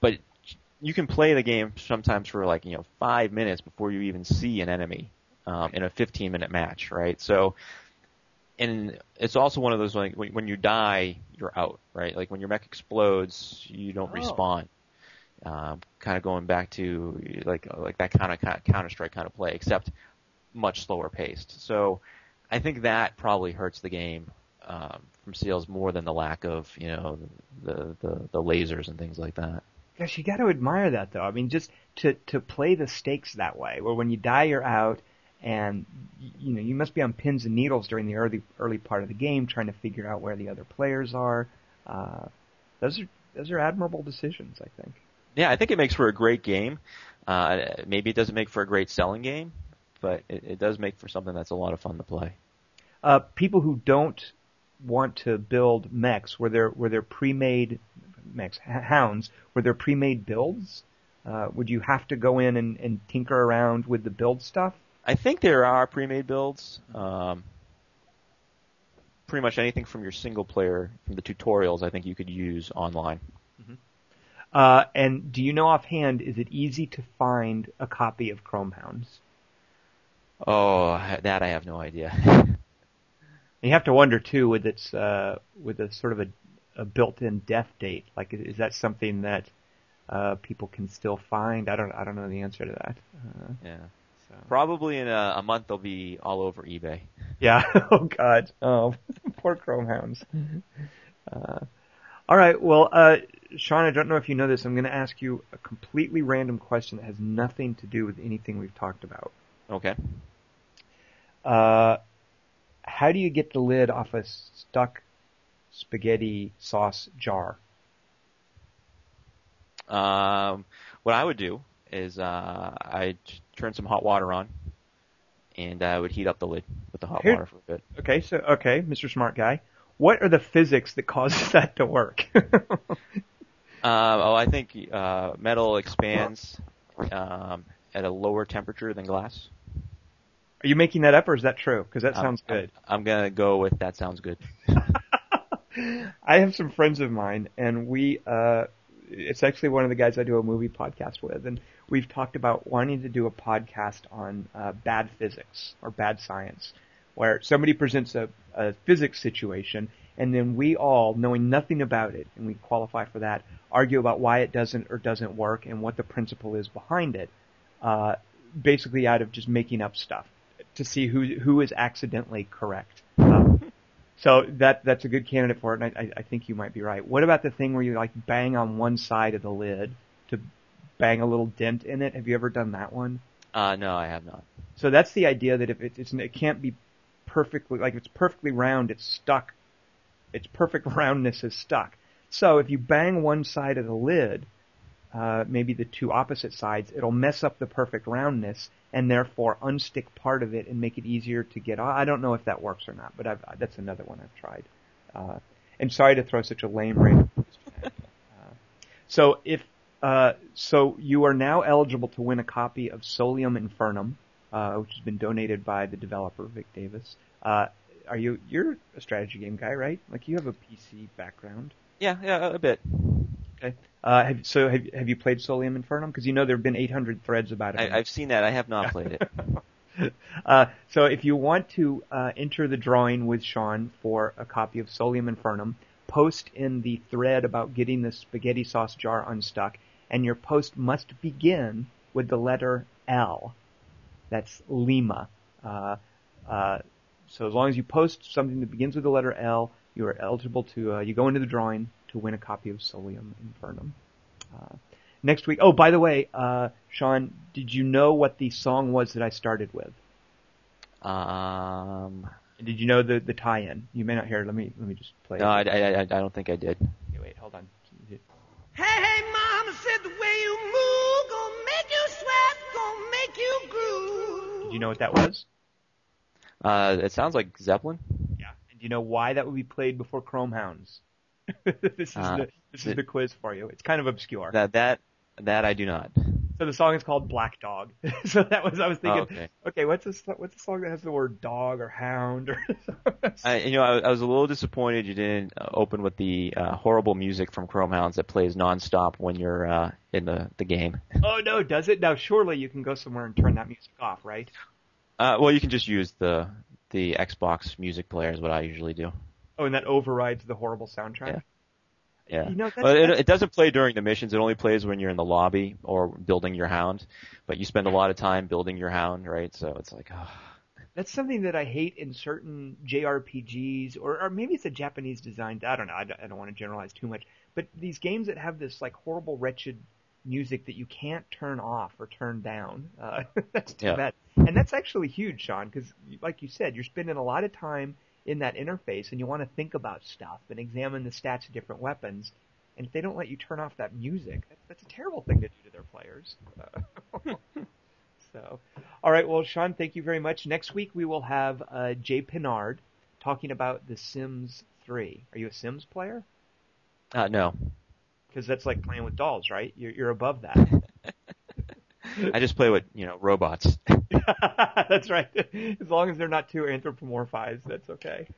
but you can play the game sometimes for like you know five minutes before you even see an enemy um, in a 15 minute match, right? So, and it's also one of those like when, when you die, you're out, right? Like when your mech explodes, you don't Oh. respawn. Um, kind of going back to like like that kind of Counter Strike kind of play, except much slower paced. So, I think that probably hurts the game um, from sales more than the lack of you know the, the the lasers and things like that. Gosh, you got to admire that though. I mean, just to to play the stakes that way, where when you die you're out, and you know you must be on pins and needles during the early early part of the game, trying to figure out where the other players are. Uh, those are those are admirable decisions, I think. Yeah, I think it makes for a great game. Uh, maybe it doesn't make for a great selling game, but it, it does make for something that's a lot of fun to play. Uh, people who don't want to build mechs, were there were there pre-made mechs, hounds, were there pre-made builds? Uh, would you have to go in and, and tinker around with the build stuff? I think there are pre-made builds. Um, pretty much anything from your single player, from the tutorials, I think you could use online. Uh, and do you know offhand, is it easy to find a copy of Chrome Hounds? Oh, that I have no idea. [LAUGHS] You have to wonder too, with its uh, with a sort of a, a built-in death date. Like, is that something that uh, people can still find? I don't I don't know the answer to that. Uh, yeah. So. Probably in a, a month they'll be all over eBay. [LAUGHS] Yeah. [LAUGHS] Oh God. Oh, [LAUGHS] poor Chrome Hounds. Uh, all right. Well, uh, Sean, I don't know if you know this. I'm going to ask you a completely random question that has nothing to do with anything we've talked about. Okay. Uh, how do you get the lid off a stuck spaghetti sauce jar? Um, what I would do is uh, I'd turn some hot water on, and I would heat up the lid with the hot Here- water for a bit. Okay. So, okay, Mr. Smart Guy. What are the physics that causes [LAUGHS] that to work? [LAUGHS] Uh, oh, I think uh, metal expands um, at a lower temperature than glass. are you making that up or is that true? Because that I'm- sounds I'm- good. I'm, gonna go with that. Sounds good. [LAUGHS] I have some friends of mine, and we, uh, it's actually one of the guys I do a movie podcast with, and we've talked about wanting to do a podcast on uh, bad physics or bad science, where somebody presents a, a physics situation, and then we all, knowing nothing about it, and we qualify for that, argue about why it doesn't or doesn't work and what the principle is behind it, uh, basically out of just making up stuff to see who who is accidentally correct. Um, so that that's a good candidate for it, and I, I, I think you might be right. What about the thing where you like bang on one side of the lid to bang a little dent in it? Have you ever done that one? Uh, no, I have not. So that's the idea that if it, it's it can't be perfectly like if it's perfectly round, it's stuck. Its perfect [LAUGHS] roundness is stuck. So if you bang one side of the lid, uh, maybe the two opposite sides, it'll mess up the perfect roundness and therefore unstick part of it and make it easier to get. off. I don't know if that works or not, but I've, that's another one I've tried. Uh, and sorry to throw such a lame rating. [LAUGHS] Uh, so if uh, so, you are now eligible to win a copy of Solium Infernum, uh, which has been donated by the developer Vic Davis. Uh, are you you're a strategy game guy, right? Like you have a PC background. Yeah, yeah, a bit. Okay. Uh, have, so have have you played Solium Infernum? Because you know there have been 800 threads about it. I, I've seen that. I have not played it. [LAUGHS] uh, so if you want to uh, enter the drawing with Sean for a copy of Solium Infernum, post in the thread about getting the spaghetti sauce jar unstuck, and your post must begin with the letter L. That's Lima. Uh, uh, so as long as you post something that begins with the letter L, you are eligible to, uh, you go into the drawing to win a copy of Solium Infernum. Uh, next week, oh, by the way, uh, Sean, did you know what the song was that I started with? Um, Did you know the, the tie-in? You may not hear it. Let me, let me just play no, I, it. I, I, I don't think I did. Okay, wait, hold on. Hey, hey, mama said the way you move gonna make you sweat, gonna make you groove. Did you know what that was? Uh, it sounds like Zeppelin. Yeah. And do you know why that would be played before Chrome Hounds? [LAUGHS] this is Uh, the this is the quiz for you. It's kind of obscure. That that that I do not. So the song is called Black Dog. [LAUGHS] so that was I was thinking. Oh, okay. okay, what's a what's a song that has the word dog or hound or? [LAUGHS] I, you know, I, I was a little disappointed you didn't uh, open with the uh, horrible music from Chrome Hounds that plays nonstop when you're uh, in the the game. [LAUGHS] oh no, does it? Now surely you can go somewhere and turn that music off, right? Uh, well, you can just use the the Xbox music player is what I usually do. Oh, and that overrides the horrible soundtrack. Yeah. Yeah. You know, well, it, it doesn't play during the missions. It only plays when you're in the lobby or building your hound. But you spend a lot of time building your hound, right? So it's like, oh, That's something that I hate in certain JRPGs, or, or maybe it's a Japanese design. I don't know. I don't, I don't want to generalize too much. But these games that have this like horrible, wretched music that you can't turn off or turn down, uh, [LAUGHS] that's too Yeah. bad. And that's actually huge, Sean, because like you said, you're spending a lot of time in that interface, and you want to think about stuff and examine the stats of different weapons. And if they don't let you turn off that music, that, that's a terrible thing to do to their players. [LAUGHS] So, all right. Well, Sean, thank you very much. Next week we will have uh, Jay Pinard talking about The Sims 3. Are you a Sims player? uh, no. Because that's like playing with dolls, right? You're, you're above that. [LAUGHS] [LAUGHS] I just play with you know robots. [LAUGHS] that's right. As long as they're not too anthropomorphized, that's okay.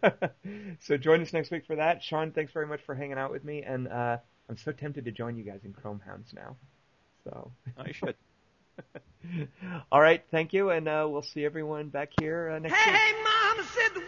[LAUGHS] so join us next week for that. Sean, thanks very much for hanging out with me, and uh, I'm so tempted to join you guys in Chrome Hounds now. So, Oh, you should. all right, thank you, and uh, we'll see everyone back here uh, next Hey, week. hey, mama said the